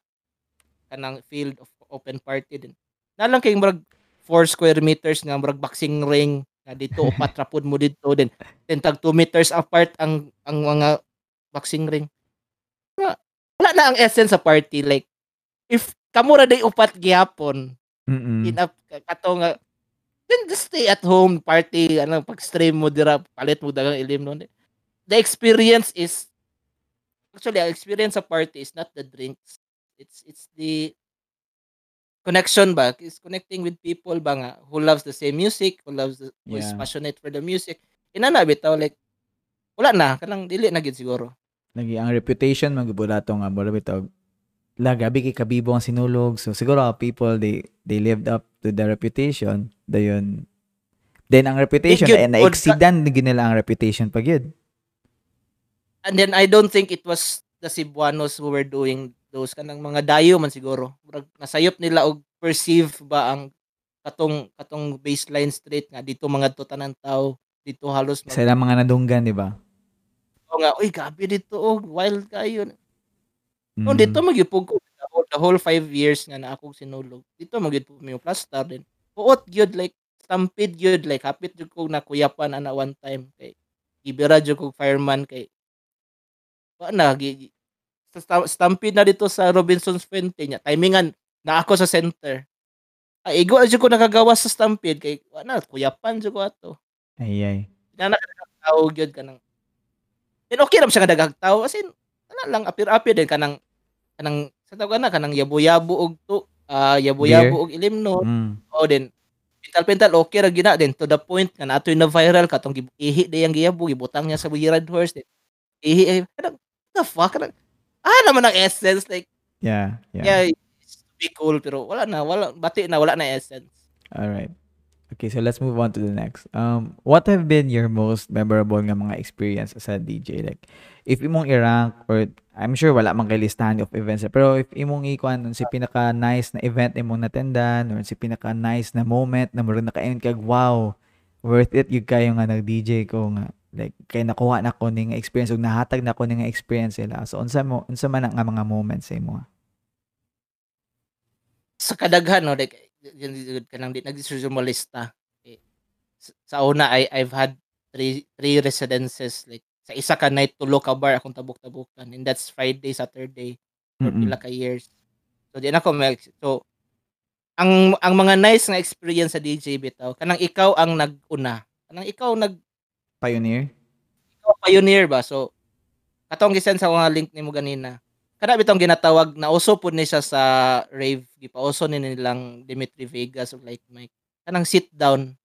kanang field of open party din. Na lang kay murag 4 square meters nga murag boxing ring nga dito (laughs) upat mo dito din. Then tag 2 meters apart ang ang mga boxing ring. Wala, wala na ang essence sa party like if kamura day upat gihapon Mm-mm. in up kato nga then just stay at home party ano pag stream mo dira palit mo dagang ilim noon the experience is actually ang experience sa party is not the drinks. It's it's the connection ba? Is connecting with people ba nga who loves the same music who loves the, who is Yeah. passionate for the music. Inana bitaw like wala na kanang dili na gid siguro. Lagi ang reputation magubula to nga mura bitaw la gabi kay kabibo ang sinulog. So siguro ang people they they lived up to the reputation. Dayon. Then ang reputation pod ka- na-exceedan gyud nila ang reputation pag yun. And then I don't think it was the Cebuanos who were doing those kanang mga dayo man siguro. Nasayop nila og perceive ba ang katong katong baseline street nga dito mga to tanan tao dito halos mag- sa ilang mga nadunggan di ba? O nga uy gabi dito og wild kayo Mm. no dito magyupog ko the whole, the whole five years nga na akong sinulog dito magyupog mi plaster din. Buot gyud like stampede gyud like hapit jud ko na kuyapan ana one time kay gibira jud ko fireman kay wa na gi, sa sta- stampede na dito sa Robinson's Fuente nya timingan na ako sa center. Ay igo jud ko nakagawas sa stampede kay wa na kuyapan jud ko ato. Ay ay. Na nakakataw gyud kanang then okay ra siya nga dagagtaw as in ana lang apir-apir din kanang kanang sa tawag na kanang yabo-yabo og to ah, yabo-yabo og ilimnon. Mm. Oo din. Pintal-pintal okay ra gina din to the point nga natoy na viral katong ihi diyang giyabo gibutang niya sa Red Horse din. Ihi ay kanang the fuck kanang ah naman ang essence like Yeah, yeah. yeah, it's be cool pero wala na wala bati na wala na essence. All right. Okay, so let's move on to the next. Um, what have been your most memorable nga mga experience as a DJ? Like, if imong i-rank or I'm sure wala man kay listahan of events, pero if imong ikuan si pinaka nice na event imong natendan or si pinaka nice na moment na murag naka-end kag wow, worth it yung kayo nga nag-DJ ko nga like kay nakuha na ko ning experience ug nahatag na ko ning experience sila. So unsa mo unsa man ang mga moments sa imo? Sa kadaghan no like yun yun kanang di nag-research mo lista. Eh, sa- una I I've had three three residences like sa isa ka night tulo ka bar akong tabuk-tabukan and that's Friday, Saturday for Mm-mm. pila ka years. So di na ako mag so ang ang mga nice nga experience sa DJ bitaw kanang ikaw ang nag-una. Kanang ikaw nag Pioneer? ikaw pioneer ba? So katong gisan sa mga link nimo ganina. Kada bitong ginatawag na uso pud ni siya sa rave gipauso ni nilang Dimitri Vegas ug like Mike. Kanang sit down.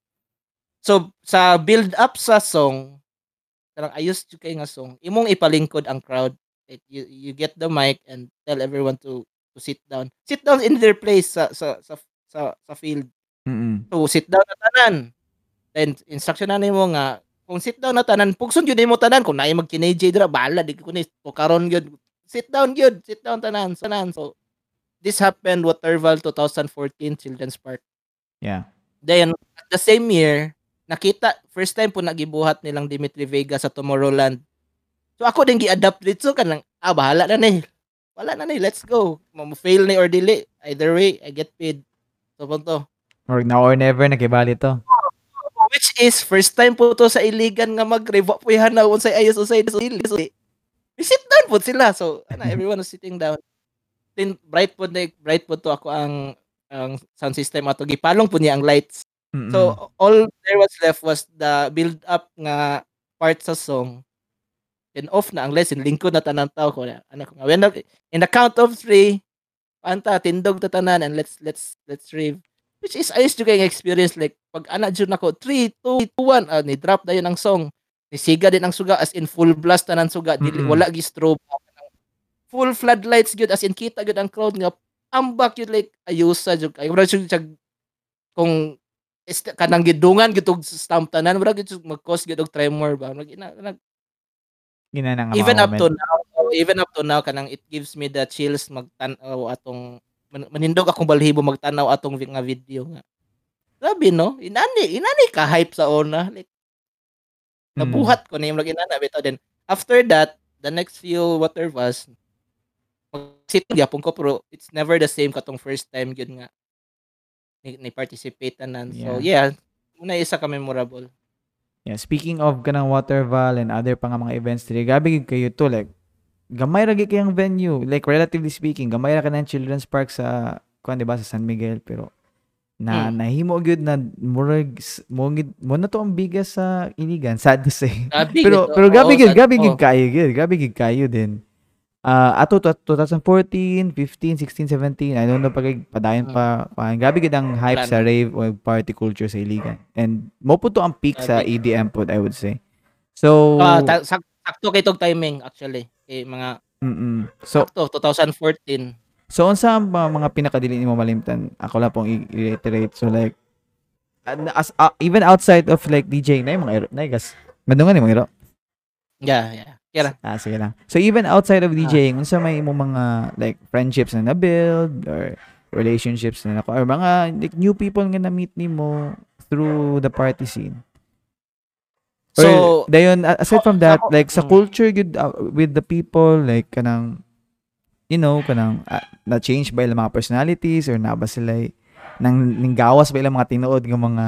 So sa build up sa song kanang ayos jud kay nga song. Imong ipalingkod ang crowd. Like, you, you get the mic and tell everyone to to sit down. Sit down in their place sa sa sa sa, sa field. Mm-mm. So sit down na tanan. Then instruction na nimo nga kung sit down na tanan, pugson gyud nimo tanan kung naay mag kinay dira bahala di ko ni o karon gyud. Sit down gyud, sit down tanan, tanan. So this happened Waterval 2014 Children's Park. Yeah. Then at the same year, nakita first time po nagibuhat nilang Dimitri Vega sa Tomorrowland. So ako din gi-adapt dito kanang ah bahala na ni. Wala na ni, let's go. Mo-fail ni or dili. Either way, I get paid. So punto. Or now or never nakibali to. Which is first time po to sa iligan nga mag-rave po yan na unsay ayos unsay dili. Sit down po sila. So (laughs) ana everyone was sitting down. Then bright po na bright po to ako ang ang sound system ato gipalong po niya ang lights. Mm-mm. So all there was left was the build up nga part sa song. Then off na ang lesson lingkod na tanan tao ko na anak ko nga when the- in the count of three anta tindog ta tanan and let's let's let's rave which is ayos jud kay nga experience like pag ana jud nako 3 2 1 ah, ni drop dayon ang song ni siga din ang suga as in full blast tanan suga dili Mm-mm. wala gi strobe full floodlights gyud as in kita gyud ang crowd nga ambak gyud like ayusa jud kay mura jud kung is kanang gidungan gitog stamp tanan mura gyud mag-cause gyud og tremor ba ina- nag- Gina even up to moment. now oh, even up to now kanang it gives me the chills magtan-aw atong man- manindog akong balhibo magtanaw atong nga video nga Grabe no inani inani ka hype sa una like. Nabuhat ko na yung lagi na bitaw then after that the next few water was sit gyapon ko pero it's never the same katong first time gyud nga. Ni, ni participate tanan so yeah. muna isa ka memorable. Yeah, speaking of kanang Waterval and other pa nga mga events diri, gabi kayo to like gamay ra gid kayang venue. Like relatively speaking, gamay ra kanang children's park sa kuan di ba sa San Miguel pero na Hmm. nahimo gyud na murag mo mo na to ang bigas sa Iligan sad to say. Gabi pero pero gabi sad- gabi oo. kayo gid gabi gid kayo din. Ah ato to 2014, 15, 16, 17, I don't know pag padayon pa pa gabi gid ang hype Plan. sa rave o party culture sa Iligan. And mo po to ang peak sa Gabi. EDM po I would say. So Ah, sak- sakto kay tog timing actually kay mga mm So sakto 2014 so unsa ang mga, mga pinakadili nimo malimtan? Ako lang pong i-reiterate. So like as uh, even outside of like DJing na yung mga iro, na gas. Madungan yung mga iro. yeah yeah kira Ah, sige lang. So even outside of DJing, unsa may imong mga like friendships na na-build or relationships na nako or mga like, new people nga na-meet nimo through the party scene? Or, so dayon aside from that, like sa mm. culture good uh, with the people like kanang you know kanang uh, na-change ba ilang mga personalities or na ba sila nang ninggawas ba ilang mga tinuod ng mga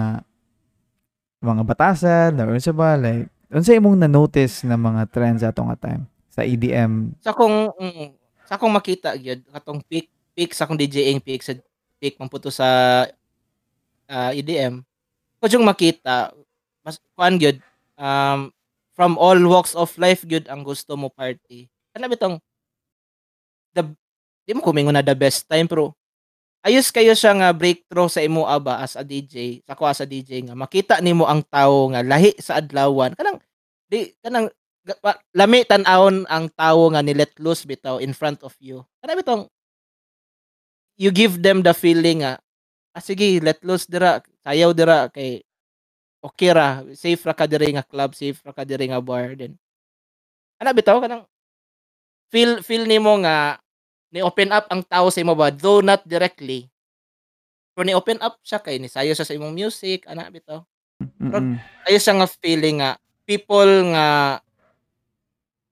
mga batasan or unsa ba like unsa imong na-notice na mga trends ato nga time sa EDM sa kong mm, sa akong makita gyud katong peak peak sa akong DJing peak sa peak man puto sa ah, EDM ko jung makita mas kuan gyud um from all walks of life gyud ang gusto mo party. Kana bitong the di mo kumingon na the best time pero ayos kayo siya nga breakthrough sa imo aba as a DJ, sa ko as a DJ nga makita nimo ang tawo nga lahi sa adlawan. Kanang di kanang lami tan-awon ang tawo nga ni let loose bitaw in front of you. Kana bitong you give them the feeling nga ah, sige, let loose dira, sayaw dira kay okay ra, safe ra ka diri nga club, safe ra ka diri nga bar din. Ana bitaw kanang feel feel nimo nga ni open up ang tao sa imo ba? Though not directly. Pero ni open up siya kay ni sayo siya sa imong music ana bitaw. Mm-mm. ayo siya nga feeling nga people nga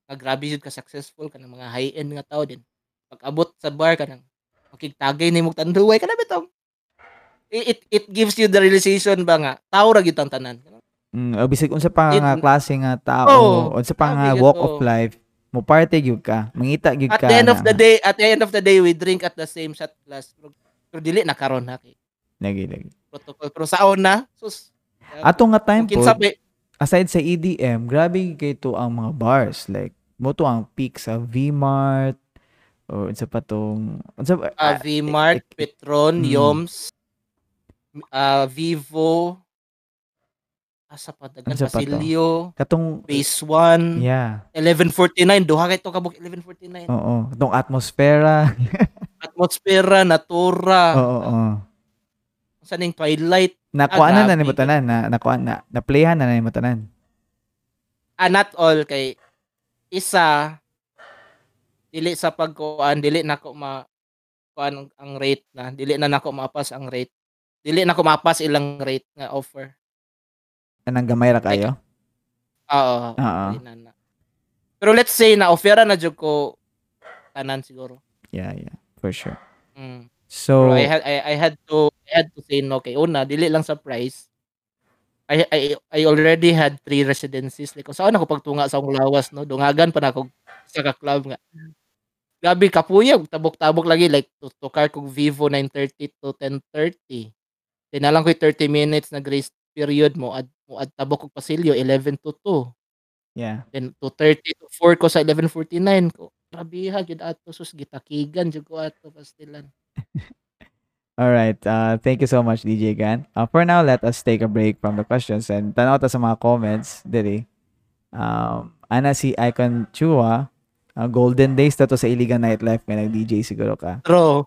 nga grabe jud ka successful kanang mga high end nga tao din. Pag abot sa bar kanang makigtagay nimo tanduway kana bitaw. It, it it gives you the realization ba nga tao ra gyud ang tanan Mm, o bisig unsa pa nga klase nga tao, unsa pa nga walk of life, mo party gyud ka, mangita gyud at ka. the end of na- the day at the end of the day we drink at the same shot glass pero, pero dili na karon ha kay Lagi, lagi. protocol pero sa una sus Ato nga time po, aside sa EDM, grabe kay to ang mga bars like mo to ang peak sa V-Mart o unsa pa tong unsa uh, ah, V-Mart, Petron, Mm. Yoms, uh, Vivo, asa pa dagan Ano sa pa to? Pasilio, katong Base 1, yeah, 1149, duha kay to kabuk 1149. oo, katong atmosfera. (laughs) Atmosfera, Natura, Oo, oo. sa ning Twilight, Nakuha na na ni mo tanan, na nakuha na, na playhan na na ni tanan. ah, not all kay isa dili sa pagkuan, dili nako ma kuan ang rate na, dili na nako mapas ang rate. Dili nako mapas ilang rate nga offer. Anang gamay ra kayo? Oo. Oo. Pero let's say na offera na jud ko tanan siguro. Yeah, yeah, for sure. Mm. So, Pero I had I, I had to I had to say no kay una dili lang sa price. I I I already had three residencies like saan ako pagtunga sa akong lawas no dungagan pa na ako sa ka club nga. Gabi kapuyag tabok-tabok lagi like to, to car kog Vivo 930 to 1030. Tinalang ko yung 30 minutes na grace period mo ad mo ad tabok kog pasilyo 11 to 2. yeah. Then 2:30 to 4 ko sa 11:49 ko. Grabe ha gid ato sus gitakigan jud ko ato pastilan. (laughs) All right. Uh, thank you so much, DJ Gan. Uh, for now, let us take a break from the questions and tanaw ta sa mga comments, diri. Um, ana si Icon Chua, uh, golden days na to sa illegal nightlife nga nag-DJ siguro ka. True.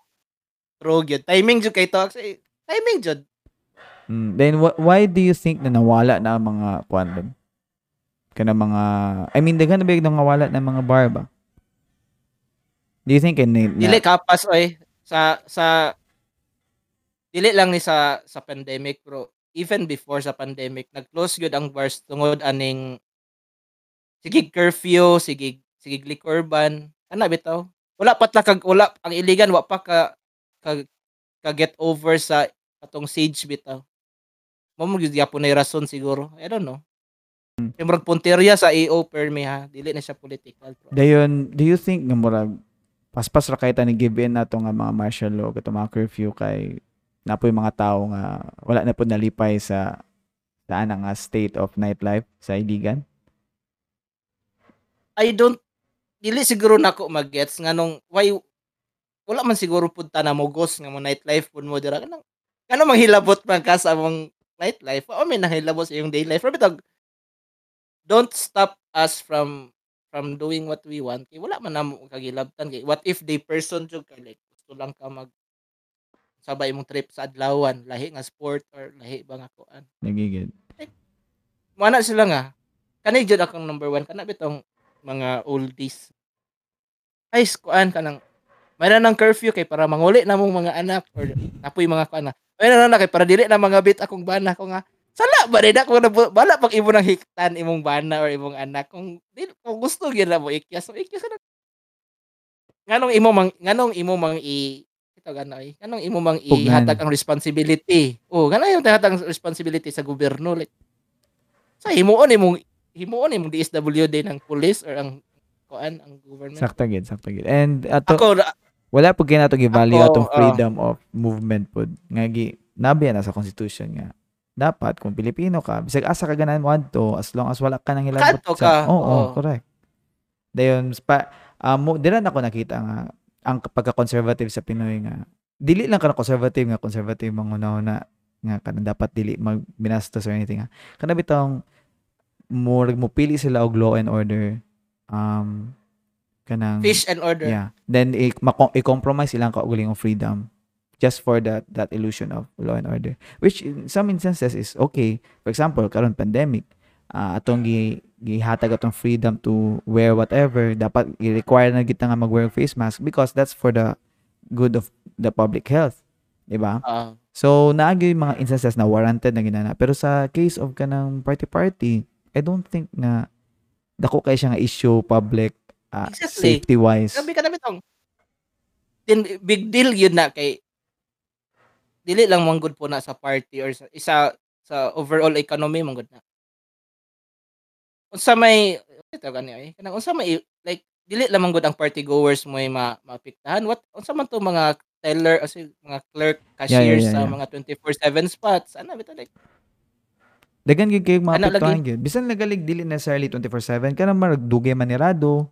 True gyud. Timing jud kay to. Kasi, timing jud. Mm, then wh- why do you think na nawala na ang mga kwan doon? Kana mga I mean daghan na yung nawala na mga bar ba? Do you think in na, Dili kapas oy sa sa dili lang ni sa sa pandemic bro. Even before sa pandemic, nag-close gyud ang bars tungod aning sige curfew, sige sige liquor ban. Ana bitaw. Wala pa ta kag wala ang iligan wa pa ka ka, ka get over sa atong siege bitaw. Mo mo gyud gyapon na rason siguro. I don't know. Hmm. Yung murag punteriya sa AO permi ha, dili na siya political. Bro. Dayon, do you think nga murag paspas ra kay ni give in nato nga mga martial law kato mga curfew kay napoy mga tao nga wala na pud nalipay sa sa ana nga state of nightlife sa Iligan? I don't dili siguro nako magets nganong why wala man siguro pud ta na mogos nga mo nightlife pud mo dira kanang kanang manghilabot man ka sa among nightlife o may nahilabot sa iyong day life pero bitag don't stop us from from doing what we want kay wala man namo kagilabtan kay what if the person jud ka like gusto lang ka mag sabay imong trip sa adlawan lahi nga sport or lahi ba nga kuan Nagigid. Mana sila nga. Kanay jud akong number one. Kana bitong mga oldies. Ay, kuan ka nang mayroon ng curfew kay para manguli na mong mga anak or napoy mga kuan na. Mayroon na kay para dili na mga bit akong bana ko nga. Sala ba rin ako na bala pag imo nang hiktan imong bana or imong anak kung di, kung gusto gyud na mo ikyas so ikyas na. Nganong imo mang nganong imo mang i ito ganoy. Nganong imo mang ihatag ang responsibility. Oh, ganoy yung hatag ang responsibility sa gobyerno like sa himuon imong himuon imong DSWD ng police or ang kuan ang government. Sakta gid, sakta gid. And ato Ako wala pud kay nato gi-value Ako, atong ah. freedom of movement pud nga gi nabiya na sa constitution nga dapat kung Pilipino ka bisag asa ka ganan mo adto as long as wala ka nang hilabot sa oo oo. correct dayon pa uh, mo dira na ko nakita nga ang pagka-conservative sa Pinoy nga dili lang kana conservative nga conservative manghuna-huna nga kana dapat dili magbinastos or anything. Kana bitong mo mo pili sila og law and order um kanang Fish and order. Yeah. Then i- mako- i-compromise ilang kaugalingong freedom just for that that illusion of law and order which in some instances is okay. For example, karon pandemic, ah, atong gi gihatag atong freedom to wear whatever dapat i-require na kita nga mag-wear face mask because that's for the good of the public health. Di ba? Ah, So, naagi mga instances na warranted na ginana. Pero sa case of kanang party-party, I don't think na dako kay siya nga issue public uh, Exactly. safety-wise. Sabi ka na bitong. Then big deal yun na kay dili lang manggod po na sa party or sa isa sa overall economy manggod na. Unsa may ito gani ay kanang unsa may like dili lang manggod ang party goers mo ma maapektahan what unsa man to mga teller o mga clerk cashiers yeah, sa yeah. mga 24/7 spots ana bitaw like Dagan gyud kay maapektuhan gyud. Bisan nagalig dili necessarily 24/7 kana maragdugay manirado.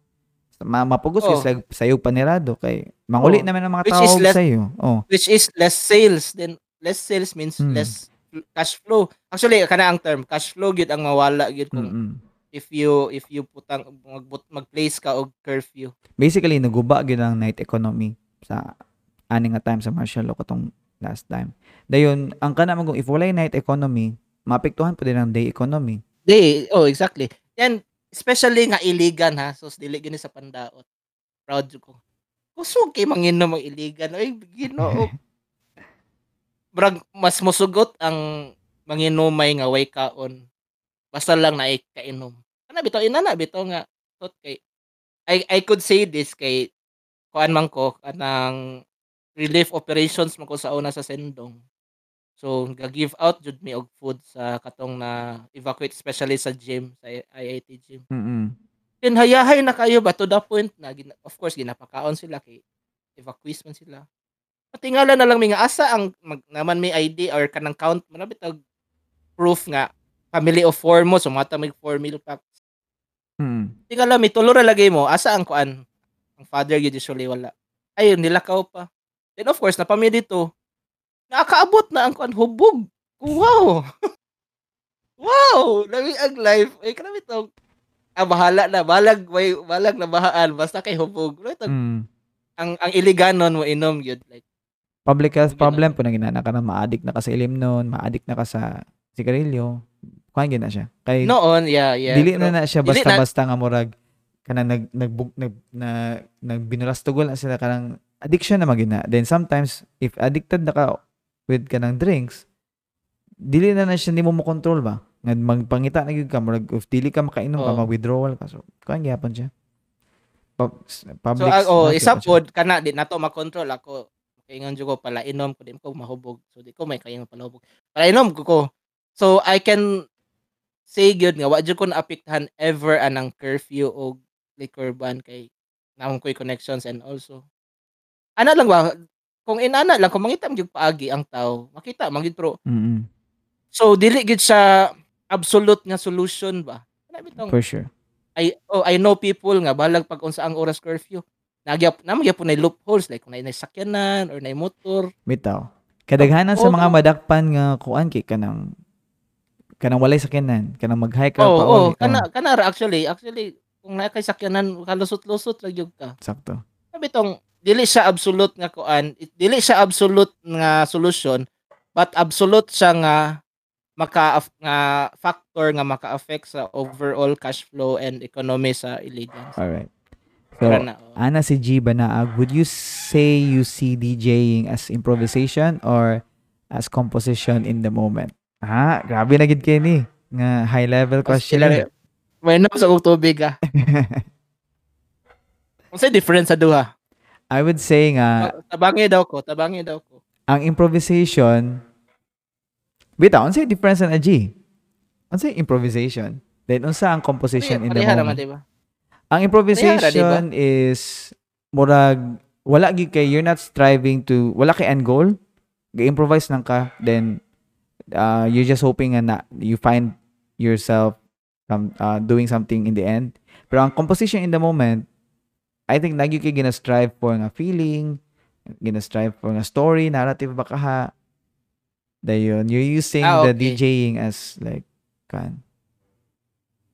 Ma mapugos Oh. sa sayo panirado kay manguli Oh. naman ang mga Which tao is less- sayo. Oh. which is less sales then less sales means Hmm. less cash flow actually kana ang term cash flow gyud ang mawala gyud kung Mm-mm. if you if you putang mag mag-place ka og curfew. Basically naguba gyud ang night economy sa ani nga time sa martial law katong last time. Dayon ang kana man kung if walay night economy, maapektuhan po din ang day economy. Di, oh exactly. Yan especially nga iligan ha. So dili gini sa pandaot. Proud jud ko. Kusog kay manginom ang iligan. Ay Ginoo. (laughs) Brag mas musugot ang manginumay nga way kaon. Basta lang na kainom. Ana bitaw inana bitaw nga tot kay I I could say this kay kuan man ko kanang relief operations man ko sa una sa Sendong. So, ga-give out jud mi og food sa katong na evacuate especially sa gym, sa IIT gym. Mm. Then hayahay na kayo ba to the point na gina- of course ginapakaon sila kay evacuees man sila. Patingala na lang mi nga asa ang mag, naman may ID or kanang count man bitag proof nga family of four mo sumata mig 4 meal packs. Mm. Tingala mi tulo ra lagay mo asa ang kuan ang father usually wala. Ayun nilakaw pa. Then of course na pami dito nakakaabot na ang kuan hubog. Wow. (laughs) wow, lami ang life. Ay kanami to. Ah, bahala na. Balag, may, balag na bahaan. Basta kay hubog. Ano ito? Mm. Ang, ang iliganon mo inom yun. Like, Public health Gina- problem po na ginana ka na ma-addict na ka sa ilim noon, ma-addict na ka sa sigarilyo. Kuhan na siya. Kay noon, yeah, yeah. dili na na siya basta-basta nga murag kana nag nag nag na nagbinulastugol na sila kanang addiction na magina. Then sometimes if addicted na ka with kanang drinks, dili na na siya nimo mo control ba? Nga magpangita na gyud ka murag if dili ka makainom ka Oo. mag-withdrawal ka. So kuan gyapon siya. So, public ah, oh, health isa pod, kana, di na to makontrol ako. Kaingon jud ko pala inom ko, di ko mahubog. So, di ko may kaingon pala hubog. Pala inom ko ko. So, I can say good nga, wa jud ko naapektahan ever anang curfew o liquor ban kay naman ko'y connections and also. Ana lang ba, kung inana lang, kung mangita mo paagi ang tao, makita, magid pero, Mm-mm. so, dili gid siya absolute nga solution ba? Bitong, For sure. I oh I know people nga balag pag unsa ang oras curfew. Nagyap na magyap po na loopholes like kung nay sakyanan or nay motor. Bitaw. Kadaghanan sa Oo. mga madakpan nga kuan kay kanang kanang walay sakyanan, kanang mag-hike ka Oh, pa oh, kana kana ra actually actually kung na kay sakyanan kalusot-lusot ra gyud ka. sakto. Sabi tong dili siya absolute nga kuan, dili siya absolute nga solution, but absolute siya nga maka nga factor nga maka-affect sa overall cash flow and economy sa Illegans. Alright. So, Tara na, oh. Ana si G Banaag, would you say you see DJing as improvisation or as composition in the moment? Ah, grabe na gid kay ni. Nga high level question. Sila- May nam sa tubig ah. (laughs) Unsa difference sa duha? I would say nga tabangi daw ko, tabangi daw ko. ang improvisation Bitaw, unsa yung difference na G? Unsa yung improvisation? Then unsa ang composition in the naman, moment? di ba? Ang improvisation is murag wala gyud kay you're not striving to wala kay end goal. Ga-improvise lang ka then uh, you're just hoping na you find yourself um, uh, doing something in the end. Pero ang composition in the moment I think lagi kay gina-strive for nga feeling, gina-strive for nga story, narrative ba kaha. Dayon, you're using Ah, the okay. DJing as like kan.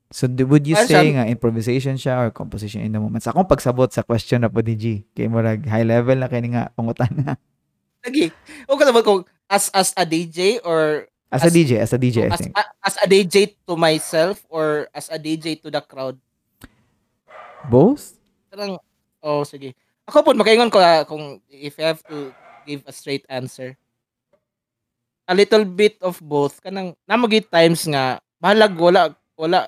So would you Ah, say sam- nga improvisation siya or composition in the moment? Sa akong pagsabot sa question na po DG, kay murag high level na kay nga pangutana. Lagi. O ka naman kung as as a DJ or As a As- DJ, as a DJ, I as, think. a- as a DJ to myself or as a DJ to the crowd. Both? Parang, oh, sige. Ako po, makaingon ko ah, kung if I have to give a straight answer. A little bit of both. Kanang, namagit times nga, bahalag, wala, wala,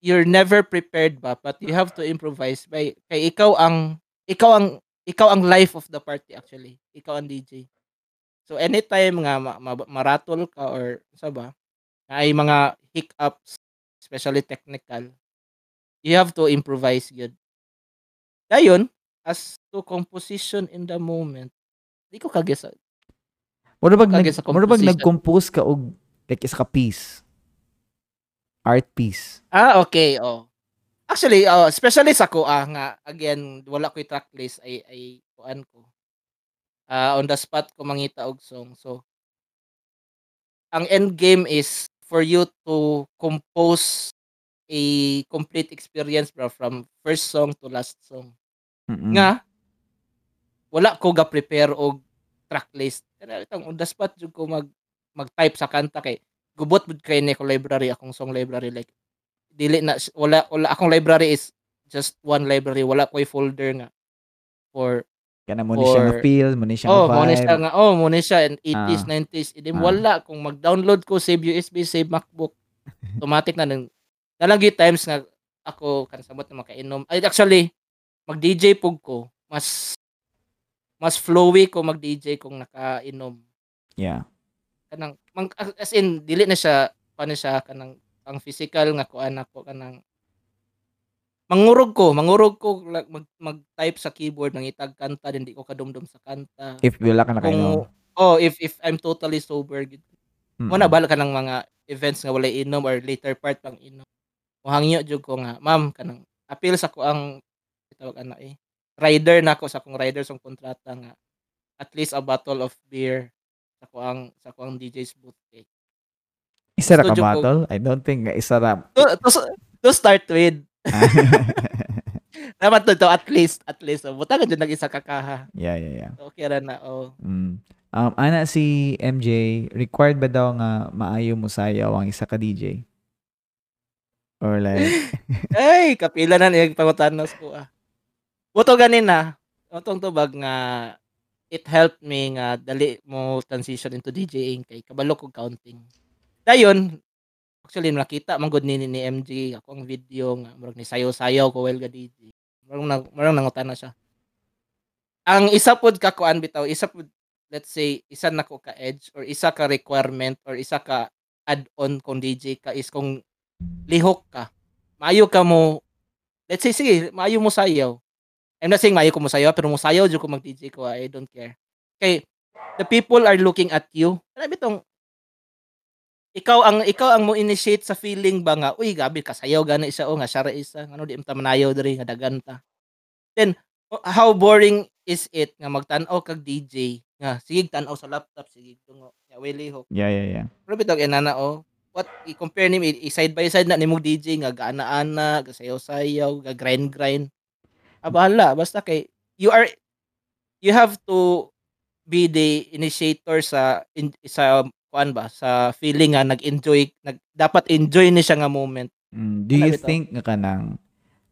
you're never prepared ba, but you have to improvise by, kay ikaw ang, ikaw ang, ikaw ang life of the party actually. Ikaw ang DJ. So anytime nga ma- ma- maratol ka or sa ba, ay mga hiccups, especially technical, you have to improvise yun. Dayon, as to composition in the moment, di ko kagesa. Mura bag, nag, sa mura bag nag-compose ka og like isa ka piece. Art piece. Ah, okay, oh. Actually, uh, especially sa ko ah, nga, again, wala ko track list ay, ay kuan ko. Ah, on the spot ko mangita og song. So, ang end game is for you to compose a complete experience bro from first song to last song. Mm-mm. nga wala ko ga prepare og track list pero itong on the spot jud ko mag mag-type sa kanta kay gubot bud kay ni ko library akong song library like dili na wala wala akong library is just one library wala ko'y folder nga for Kana mo ni siya feel, mo ni siya oh mo ni siya nga oh mo ni siya in 80s Ah. 90s hindi Ah. wala kung mag-download ko save USB save MacBook automatic na nang nalagi times nga ako kan samot na makainom. Ay actually mag DJ pug ko. Mas mas flowy ko mag DJ kung nakainom. Yeah. kanang mang, as in dili na siya paano siya kanang ang physical nga kuan ako kanang mangurog ko mangurog ko mag, mag-type sa keyboard nangitag kanta din di ko kadumdum sa kanta. If wala ka na kayo. oh if if I'm totally sober gid mo na bala ka ng mga events nga walay inom or later part pang inom mohangyo jud ko nga ma'am kanang appeal sa ko ang tawag ana eh rider na ako sa akong rider sa kontrata nga at least a bottle of beer sa ko ang sa ko ang DJ's booth eh. Isa ra ka ko- battle? I don't think nga isa ra. to, to, to start with (laughs) (laughs) dapat to, to at least at least oh, buta ka nag isa ka kaha yeah, yeah, yeah. okay ra na oh Mm. Um, ana si MJ, required ba daw nga maayo mo sayaw ang isa ka DJ? Or like, (laughs) Ay, kapila na niyang pangutanos ko ah. Buto ganin na. Utong tubag nga it helped me nga dali mo transition into DJing kay kabalo ko counting. Dayon, actually nakita man gud ni ni MG ako ang video nga murag ni sayaw-sayaw ko while ga DJ. Murag nang murag nangutan na siya. Ang isa pod ka kuan bitaw, isa pod let's say isa na ko ka edge or isa ka requirement or isa ka add-on kung DJ ka is kung lihok ka. Maayo ka mo let's say sige maayo mo sayaw. I'm not saying maayo ko mo sayaw pero mo sayaw jud ko mag DJ ko I don't care. Kay the people are looking at you. Ano bitong ikaw ang ikaw ang mo initiate sa feeling ba nga uy gabi ka sayaw gani siya o nga siya ra isa ano di imta manayaw diri nga dagan ta. Then o- how boring is it nga magtan-aw kag DJ nga sige tan-aw sa laptop sige tungo ya way lihok. Yeah, yeah, yeah. pero bitog inana o what i-compare ni i- side by side na nimog DJ nga gaana-ana, gasayaw-sayaw, ga grind-grind. Ah, bahala basta kay you are you have to be the initiator sa in, sa kuan ba sa feeling nga nag-enjoy nag dapat enjoy ni siya nga moment. Mm, do Wala you bitaw. think nga kanang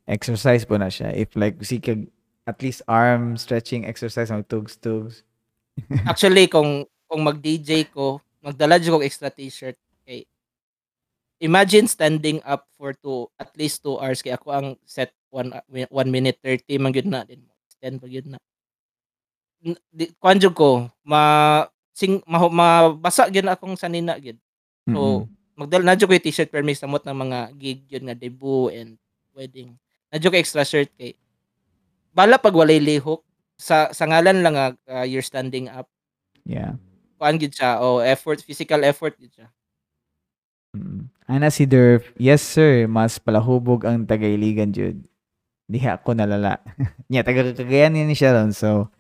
exercise po na siya? If like, si kag at least arm stretching exercise, mag tugs-tugs. (laughs) Actually kung kung mag-DJ ko, magdala jud ko extra t-shirt imagine standing up for two at least two hours. Kay ako ang set 1 1 minute 30 man gyud na din. Extend pa gyud na. Kuan ko ma sing ma, mabasa gyud akong sanina gyud So, Mm-mm. magdala na jud ko yung t-shirt pero may samot ng mga gig yun nga debut and wedding. Na jud ko extra shirt kay bala pag walay lihok. Sa sa ngalan lang nga uh, you're standing up. Yeah. kuan gid siya o effort physical effort gid siya. Ana si Durf, yes sir, mas palahubog ang tagailigan jud. Diha ako nalala. (laughs) Nya taga Cagayan ni siya ron. So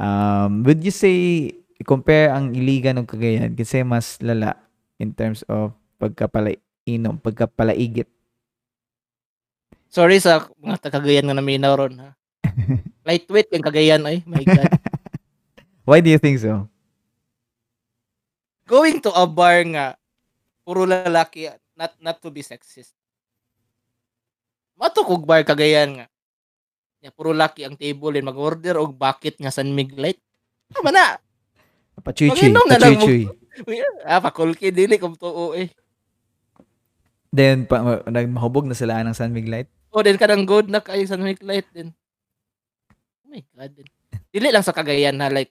Um, would you say, compare ang Iligan ng Cagayan, kasi mas lala in terms of pagkapalainom, pagkapalaigit? Sorry sa mga taga-Cagayan nga naminaw ron ha. (laughs) Lightweight yung Cagayan ay, my God. (laughs) Why do you think so? Going to a bar nga, puro lalaki, not not to be sexist. Mato kog bar Cagayan nga. Ya, puro laki ang table and mag-order og bucket nga San Miglite. Tama na. Mo. Pachuy-chuy. (laughs) Ah, pakulki dili kung tuo eh. Then, pa, nagmahubog na sila ng San Miglite. O din ka ng good na kayo San Miglite din. Oh my God. Din. Dili lang sa Cagayan na like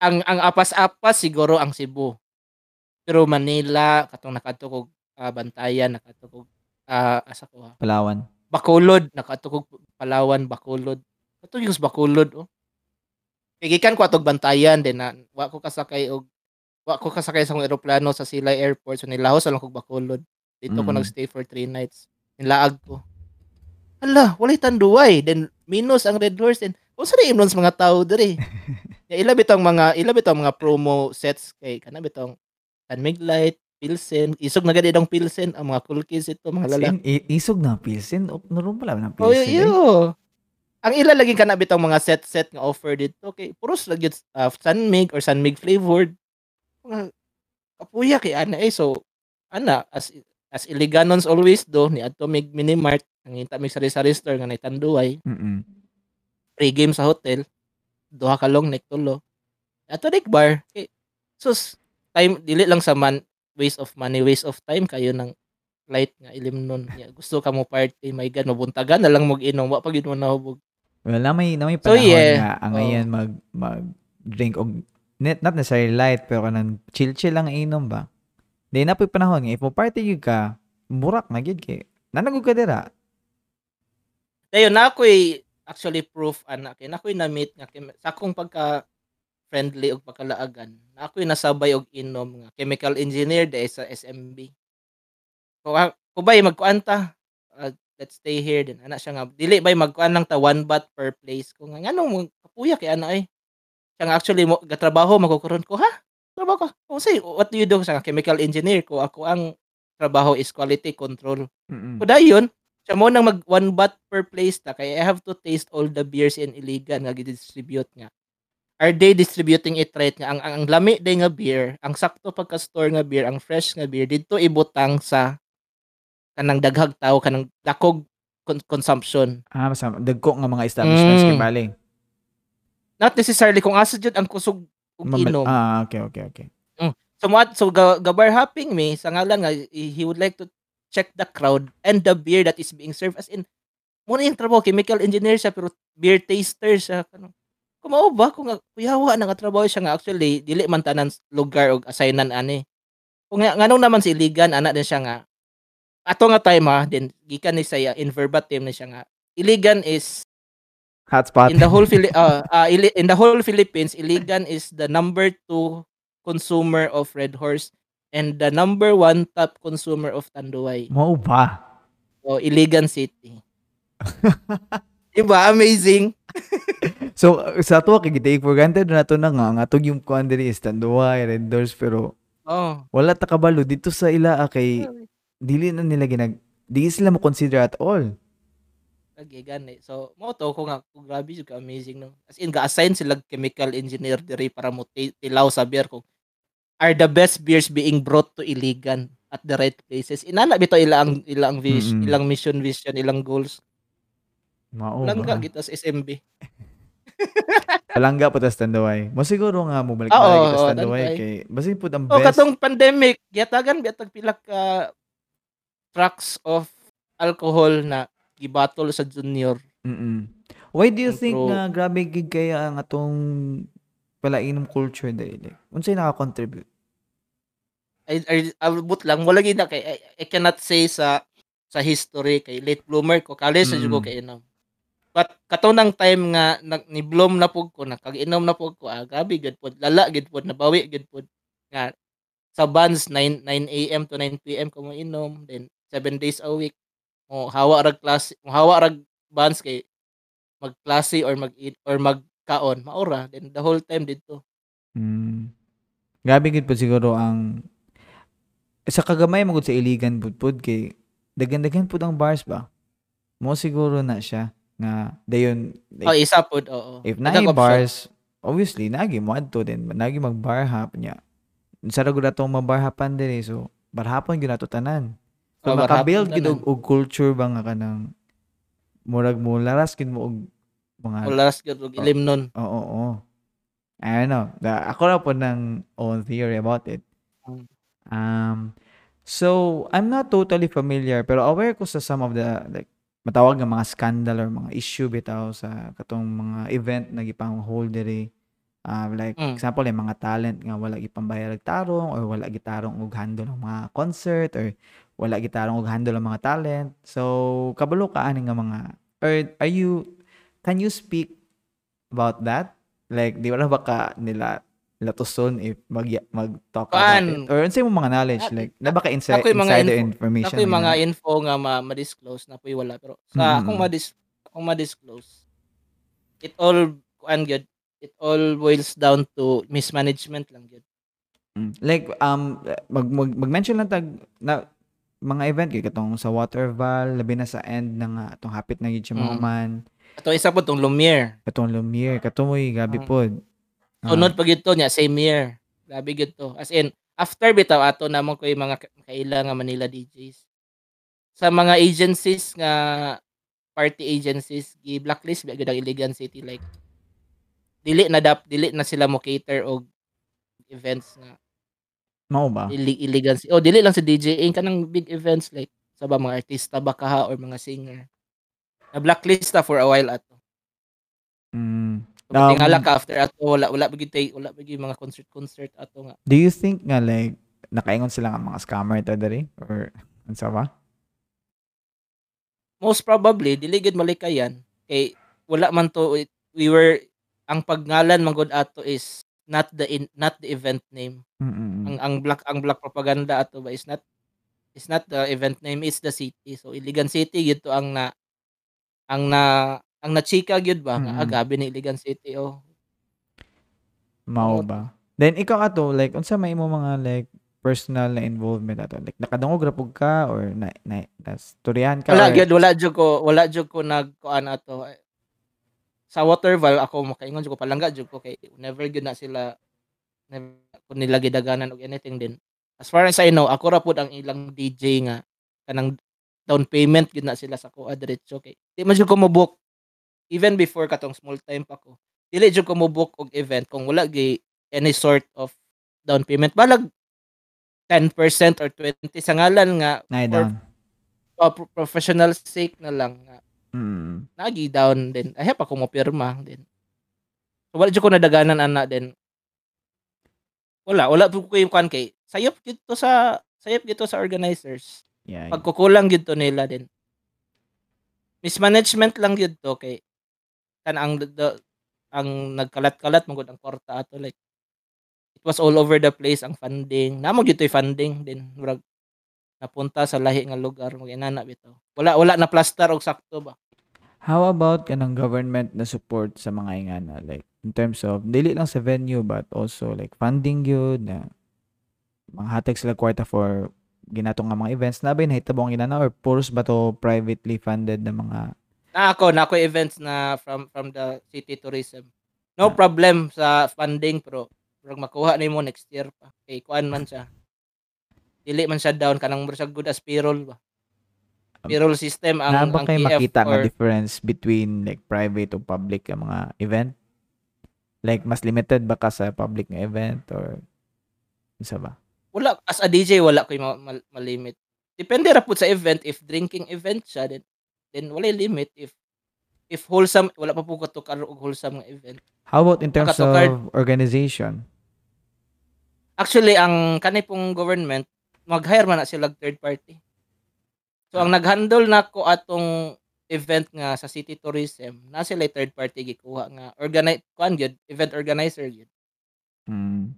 ang ang apas-apas siguro ang Cebu. Pero Manila, katong nakatukog uh, Bantayan, nakatukog uh, asa ko ha. Palawan. Bacolod, nakatukog Palawan, Bacolod. Kato yung Bacolod oh. Kigikan ko atog Bantayan din na wa ko kasakay og wa ko kasakay sa eroplano sa Silay Airport so nilahos lang kog Bacolod. Dito ko Mm. nagstay for three nights. Nilaag ko. Hala, walay tanduay. Then minus ang Red Horse and kung sa imnon sa mga tao diri. (laughs) ya, ila bitong mga ila bitong mga promo sets kay kana bitong San Miglite, Pilsen, isog na gadi dong Pilsen ang mga cool kids ito mga lalaki. I- isog na pilsin. O, naroon pala ng Oh, pilsin. eh. yo. Ang ila lagi kana bitong mga set-set nga offer dito kay puros lagi uh, San Mig or San Mig flavored. Mga kapuya kay ana eh so ana as as iliganons always do ni adto mig minimart nangita mig sari-sari store nga naitanduay Mm-mm. free game sa hotel duha ka long neck tulo ato bar kay sus time dili lang sa man waste of money waste of time kayo ng light nga ilim nun Ya, gusto ka mo party my god mabuntagan na lang mo inom wa pa gyud mo nahubog Well, na may, na may So, panahon yeah. nga ang Oo. ngayon mag, mag drink og net, not necessarily light pero kanang chill-chill lang ang inom ba. Di na po'y panahon nga if mo party gyud ka, burak na gyud kay. Nanagog ka dira. Dayon na ako'y actually proof ana kay na ako'y na-meet nga kay- sa akong pagka friendly og pagkalaagan. Na ako'y nasabay og inom nga chemical engineer dahil sa SMB. Ko kubay magkuanta. Uh, let's stay here din. Ana siya nga dili bay magkuan lang ta one baht per place. Ko nga nganong kapuya kay ana ay. Siya nga actually mo gatrabaho magkukuron ko ha. Trabaho ka. Ko say what do you do siya nga chemical engineer ko ako ang trabaho is quality control. Mm-mm. So dayon, siya mo nang mag one baht per place ta kaya I have to taste all the beers in Iligan nga gidistribute nga. Are they distributing it right nga ang ang, ang lami day nga beer, ang sakto pagka store nga beer, ang fresh nga beer didto ibutang sa kanang daghag tao kanang dakog con- consumption. Ah, basta dagko nga mga establishments Mm. kay bali. Not necessarily kung asa jud ang kusog ug Mamal- inom. ah, okay, okay, okay. So what so ga, gabar hopping me sa ngalan nga he would like to check the crowd and the beer that is being served as in mo na yung trabaho chemical engineer siya pero beer taster siya kano kumao ba kung kuyawa na nga trabaho siya nga actually dili man tanan lugar og assignan ani kung nga nganong naman si Iligan ana din siya nga ato nga time ha din gikan ni saya in verbatim ni siya nga Iligan is Hotspot. in the whole Phili- uh, uh, Ili- in the whole Philippines, Iligan is the number two consumer of Red Horse and the number one top consumer of Tanduay. Mo ba? O Iligan City. (laughs) Diba? Amazing. (laughs) So sa to kay take for granted na to na nga nga yung kuan diri is tanduay red doors pero Oh. wala ta kabalo dito sa ila ah, kay dili na nila ginag di sila mo consider at all. Lagi gani. So, mo to ko nga kung grabe yung amazing no. As in ga-assign sila chemical engineer diri para mo ti- tilaw sa beer kung are the best beers being brought to Iligan at the right places. Inana bito ilang ilang vis, Mm-mm. ilang mission vision, ilang goals. Mao Langga kita sa SMB. Palangga (laughs) po tas tanduay. Mo siguro nga mo balik oo, tas Tanduay. kay basin pud ang Oh, best. katong pandemic, giyatagan biatag pila ka trucks of alcohol na gibatol sa junior. Mm-mm. Why do you think nga grabe gid kaya ang atong palainom culture dili? Unsay naka-contribute? I, I, abot lang wala gid na kay I, I cannot say sa sa history kay late bloomer ko college sa Mm. ko kay inom. But katong time nga nag, ni bloom na pug ko nakag-inom na pug ko ah, grabe gid pod lala gid pod nabawi gid pod nga sa bands 9 9 AM to 9 PM ko inom then 7 days a week mo hawa rag klase mo hawa rag bands kay magklase or mag or mag kaon maura then the whole time dito Mm. Grabe gid po siguro ang sa kagamay magud sa iligan pud kay daghan-daghan pud ang bars ba. Mo siguro na siya nga dayon oh like, isa pod oo if na bars obviously nagi mo adto din nagi mag bar hop niya. Sa ra gud atong mabar hopan diri so barhapon gyud ato tanan. So Oh, makabuild gid og, og culture ba nga kanang murag mo laras gid mo og mga Olas gyud og Oh. ilim nun Oo, oo. I don't know. The, ako na po ng own theory about it. Mm. Um, so, I'm not totally familiar, pero aware ko sa some of the, like, matawag nga mga scandal or mga issue bitaw sa katong mga event na gipang hold diri. Uh, like, Mm. example, yung mga talent nga wala gipambayar og tarong or wala gitarong og handle ng mga concert or wala gitarong og handle ng mga talent. So, kabalo ka ani nga mga or are you can you speak about that? Like, di wala ba ka nila latuson if mag mag talk about it? Or unsay mo mga knowledge Ah, like na ba ka inside ako yung mga insider info- information? Ako yung mga info nga ma- ma-disclose na po'y wala pero sa Mm, akong ma-dis akong ma-disclose it all kuan gyud it all boils down to mismanagement lang gyud Mm. Like um mag, mag mag-mention lang tag na mga event kay katong sa Waterval labi na sa end na nga atong hapit na gid siya Mm. man ato isa po tong Lumiere katong Lumiere katumoy gabi Mm. pod. Ah, sunod pa gyud to nya same year. Grabe gyud to. As in after bitaw ato namon ko yung mga ka- kaila nga Manila DJs sa mga agencies nga party agencies gi blacklist ba ang Iligan City like dili na dap dili na sila mo cater og events nga mao ba? ili iligan si oh dili lang sa DJing kanang big events like sa ba mga artista ba kaha or mga singer. Na blacklist ta for a while ato. Mm. Um, tingala Um, ka after ato wala wala bigi tay wala bigi mga concert concert ato nga. Do you think nga like nakaingon sila nga mga scammer ta diri? Or unsa ba? most probably dili gid malikayan. Kay wala man to we were ang pagngalan man gud ato is not the in, not the event name. Mm. ang ang black ang black propaganda ato ba is not is not the event name it's the city. So Iligan City gyud to ang na ang na ang nachika gyud ba nga Mm. agabi ni Iligan City oh Mao ba? Then ikaw ato like unsa may mo mga like personal na involvement ato? Like nakadungog ra pug ka or na, na das turihan ka wala or gyud wala jud ko wala jud ko nagkuan ato sa Waterval ako makaingon jud ko palangga jud ko kay never gyud na sila never ko nila gidaganan og anything din as far as I know ako ra pud ang ilang DJ nga kanang down payment gyud na sila sa kuha diretso kay di man jud ko mo book even before katong small time pa ko dili jud ko mo book og event kung wala gi any sort of down payment balag 10% or 20 sa ngalan nga na for down. uh, pro- professional sake na lang nga Mm. nagi down din ay pa ko mo pirma din so wala jud ko nadaganan ana din wala wala po ko yung kwan kay sayop gyud to sa sayop gyud to sa organizers Yeah. yeah. pagkukulang gyud to nila din mismanagement lang gyud to kay kan ang the, ang nagkalat-kalat mo ang kwarta ato like it was all over the place ang funding. Namo gyud to'y funding din murag napunta sa lahi nga lugar mo inana bitaw. Wala wala na plaster og sakto ba? How about kanang government na support sa mga ingana? Like in terms of dili lang sa venue but also like funding yun na mga hatag sila kwarta for ginatong nga mga events. Na ba nahitabo ang inana or puros ba to privately funded na mga na ako na ako events na from from the city tourism. No Ah. problem sa funding pero murag makuha nimo next year pa. Kay kuan man siya. Dili man siya down kanang siya good as payroll ba? Payroll system ang na ba ang kayo PF makita nga or difference between like private o public nga mga event? Like mas limited ba ka sa public nga event or isa ba? Wala as a DJ wala koy ma- ma- malimit. Depende ra pud sa event. If drinking event siya then then wala limit if if wholesome wala pa po ko to og wholesome nga event how about in terms of organization Actually, ang kanay pong government, mag-hire man na sila third party. So, ang nag-handle na ko atong event nga sa city tourism, na sila third party gikuha nga organize kuan gyud event organizer gyud. mm.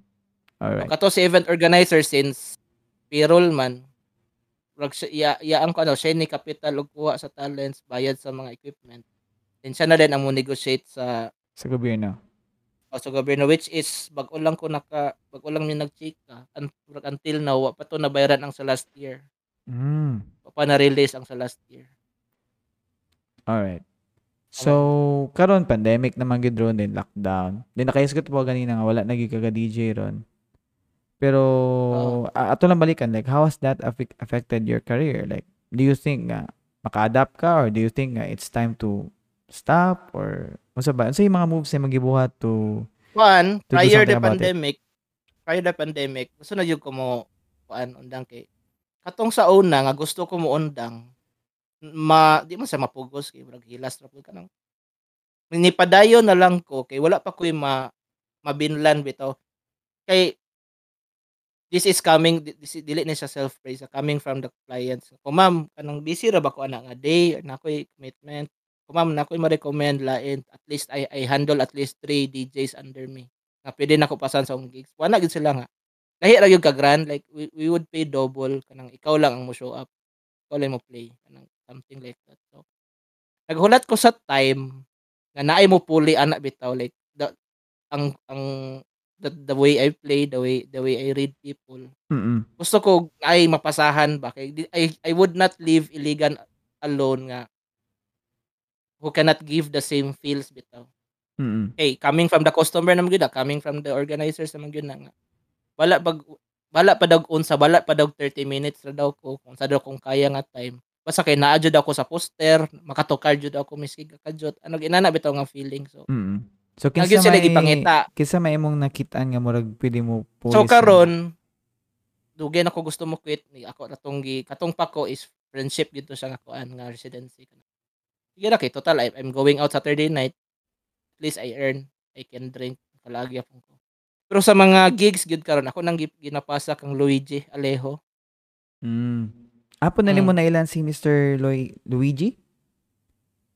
alright Kato si event organizer since payroll man rag iya, iya ang ano siya ni capital og kuha sa talents bayad sa mga equipment. Then siya na din ang mo negotiate sa Sa gobyerno. O sa gobyerno which is bago lang ko naka bago lang mi nag-chika un until now wa pa 'to nabayaran ang sa last year. Wa pa na-release ang sa last year. Alright. So, karon pandemic naman gid ron din lockdown. Then nakaisgot po ganina nga wala na ka DJ ron. Pero a- ato lang balikan like how has that affect, affected your career? Like do you think nga maka-adapt ka or do you think nga it's time to stop or unsa ba? Unsa yung mga moves na magibuhat to Kuan, To prior the pandemic, prior the pandemic, gusto na jud ko mo kuan undang kay katong sa una nga gusto ko mo undang ma di man sa mapugos kay hilas ra pud kanang nipadayon na lang ko kay wala pa ko'y ma mabinlan bitaw kay this is coming this is, dili ni sa self praise coming from the clients. Ko ma'am kanang busy ra ba ko ana nga day na ko'y commitment. Ko ma'am na ko'y ma-recommend lain at least I, I handle at least 3 DJs under me nga pwede na ko pasan sa akong gigs. Wala gid sila nga. Lahi ra gyud ka grand like we, we would pay double kanang ikaw lang ang mo show up. Ikaw lang mo play kanang something like that. So naghulat ko sa time nga naay mo puli ana bitaw like the, ang ang the, the way I play the way the way I read people. Mm. gusto ko ay mapasahan ba? Kay I, I would not leave Iligan alone nga. Who cannot give the same feels bitaw. Mm. hey coming from the customer naman gyud ah, coming from the organizers naman gyud na nga. Wala pag wala pa daw unsa wala pa daw 30 minutes ra daw ko kung sa daw kung kaya nga time. Basta kay naa jud ako sa poster makatukar jud ako miski kakajot ano ginana bitaw nga feeling so. Mm. So kinsa sila may gipangita. kinsa may imong nakitaan nga murag pwede mo So police karon dugay na ko gusto mo quit ni ako natong gi katong pa ko is friendship dito sa nga kuan nga residency Sige na kay total I'm going out Saturday night at least I earn I can drink kalagi akong ko pero sa mga gigs gyud karon ako nang gi- ginapasa kang Luigi Alejo Mm. Apo na Mm. nimo na ilan si Mr. Loy Luigi?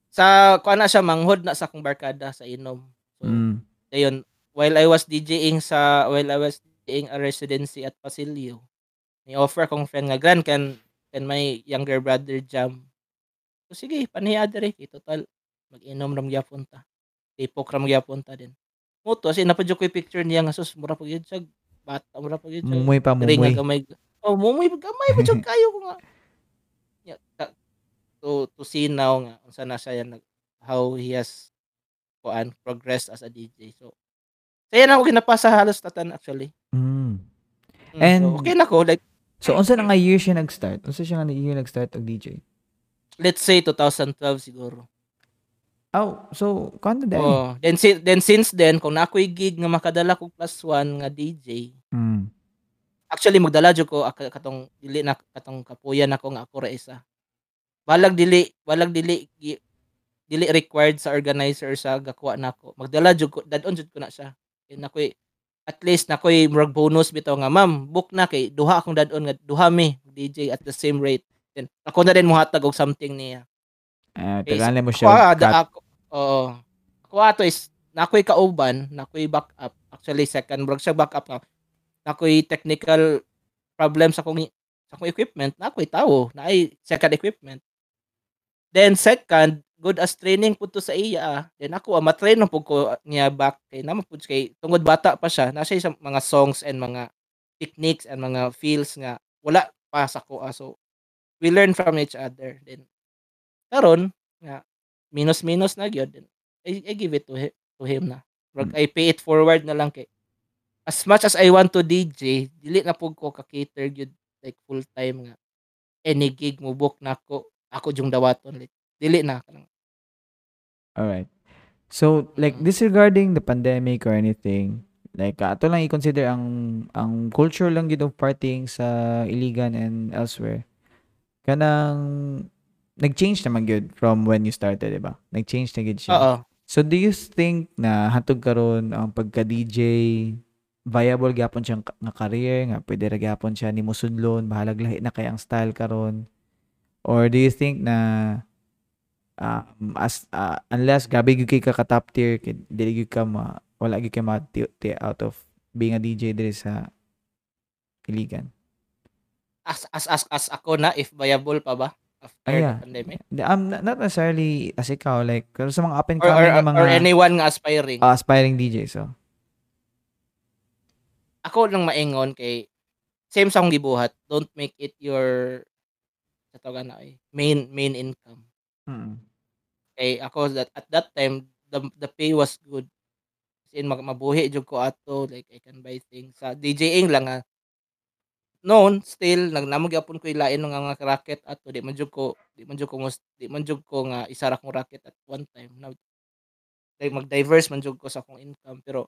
sa kuan na siya manghod na sa akong barkada sa inom so Mm. ayun while I was DJing sa while I was DJing a residency at Pasilio ni offer akong friend nga gran can can my younger brother jam? So sige paniya dere kay total mag-inom ram gyapon ta. Tipok ram gyapon ta din. Mo to kasi napadyo ko yung picture niya nga sus mura pa gyud siya bata mura pa gyud siya Mumoy pa Diri nga mumoy. gamay. Oh mumoy gamay pa jud kayo ko nga. Ya, ta- to to see now nga unsa na siya nag how he has kuan progressed as a DJ so saya na ako ginapasa halos tatan actually Mm. Mm, And- so, okay na ko like So unsa na nga year siya nag-start? Unsa siya nga year nag-start og DJ? let's say 2012 siguro Oh, so kano dai? oh then si, then since then kung na ako'y gig nga makadala ko plus one nga DJ Mm. actually magdala jud ko ak- katong dili na katong kapuyan ako nga ako ra isa walag dili walag dili dili required sa organizer sa gakuha nako. Magdala jud ko dadon jud ko na siya. Kay nakoy at least nakoy murag bonus bitaw nga ma'am book na kay duha akong dadon nga duha mi DJ at the same rate. Then ako na din mohatag og something niya. Ah, Okay, tagaan mo ako siya. ah, cut. da, ako oo. Ako ato is nakoy kauban nakoy backup. Actually second murag siya backup nga. Nakoy technical problem sa kong sa akong equipment nakoy tawo. Na ay second equipment. Then second good as training pud to sa iya ah. then ako ah, matrain pud ko niya back kay naman pud kay tungod bata pa siya na siya sa mga songs and mga techniques and mga feels nga wala pa sa ko ah. so we learn from each other then karon nga minus minus na gyud then I, I give it to him, to him na Rag, I pay it forward na lang kay as much as I want to DJ dili na pud ko ka cater gyud like full time nga any gig mo book na ako ako jung dawaton like dili na kanang Alright. So, like, disregarding the pandemic or anything, like, uh, ato lang i-consider ang ang culture lang yun of partying sa Iligan and elsewhere. Kanang, nag-change naman yun from when you started, di ba? Nag-change na yun siya. oo So, do you think na hatog karon ang pagka-DJ, viable gyapon siyang nga career, nga pwede ra gyapon siya ni musudlon, bahalag lahi na kay ang style karon? Or do you think na um, as uh, unless gabi gyud kay ka ka top tier, kay dili gyud ka ma wala gyud kay ma out of being a DJ diri sa Iligan. as as as as ako na if viable pa ba after Ah, yeah. the pandemic? Um, not not necessarily as ikaw, like, pero sa mga up and Or, or, coming na or, mga or anyone nga aspiring? uh, aspiring DJ, so. ako lang maingon kay same sa akong gibuhat don't make it your sa tawag na eh, main main income Mm. Kay ako that at that time the the pay was good. As in mag mabuhi jud ko ato like I can buy things. Sa DJing lang nga noon still nagnamo gyapon ko ilain nga mga racket ato. Di man jud ko di man jud ko di man jud ko nga isa ra kong racket at one time. Now like mag-diverse man jud ko sa akong income. Pero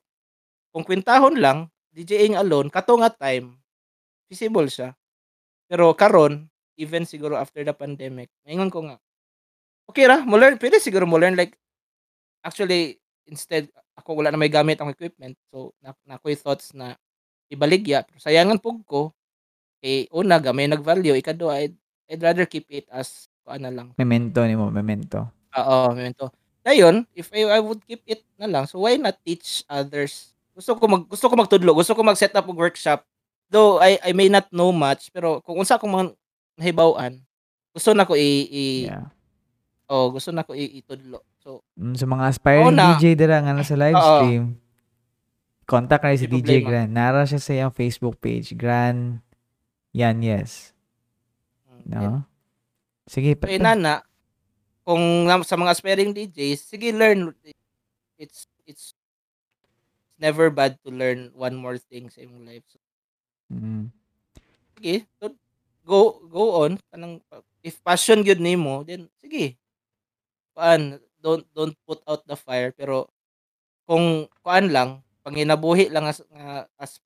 kung kwintahon lang DJing alone kato nga time feasible siya. Pero karon even siguro after the pandemic maingon ko nga okay ra mo learn pwede siguro mo learn like actually instead ako wala na may gamit ang equipment so na, na ako'y thoughts na ibaligya pero sayangan pug ko eh una gamay nag-value ikadua I'd, I'd rather keep it as na lang Memento ni mo, memento. Oo, memento. Dayon, if I, I would keep it na lang, so why not teach others? Gusto ko mag gusto ko magtudlo, gusto ko mag-set up og workshop. Though I I may not know much, pero kung unsa akong mga nahibaw-an, gusto na ko i, i Yeah. Oh, gusto na ko i, itudlo. So, Mm, sa mga aspiring na. DJ dira nga nasa live Oo. stream, contact kayo si DJ problema. Gran. Nara siya sa iyang Facebook page. Gran Yan, yes. mm, No? Sige, So, pa- inana, kung na- sa mga aspiring DJs, sige learn. It's it's never bad to learn one more thing sa imong life. So, Mm. sige, so, go go on kanang if passion gyud nimo, then sige. Kuan, don't don't put out the fire pero kung kuan lang, panginabuhi lang as nga as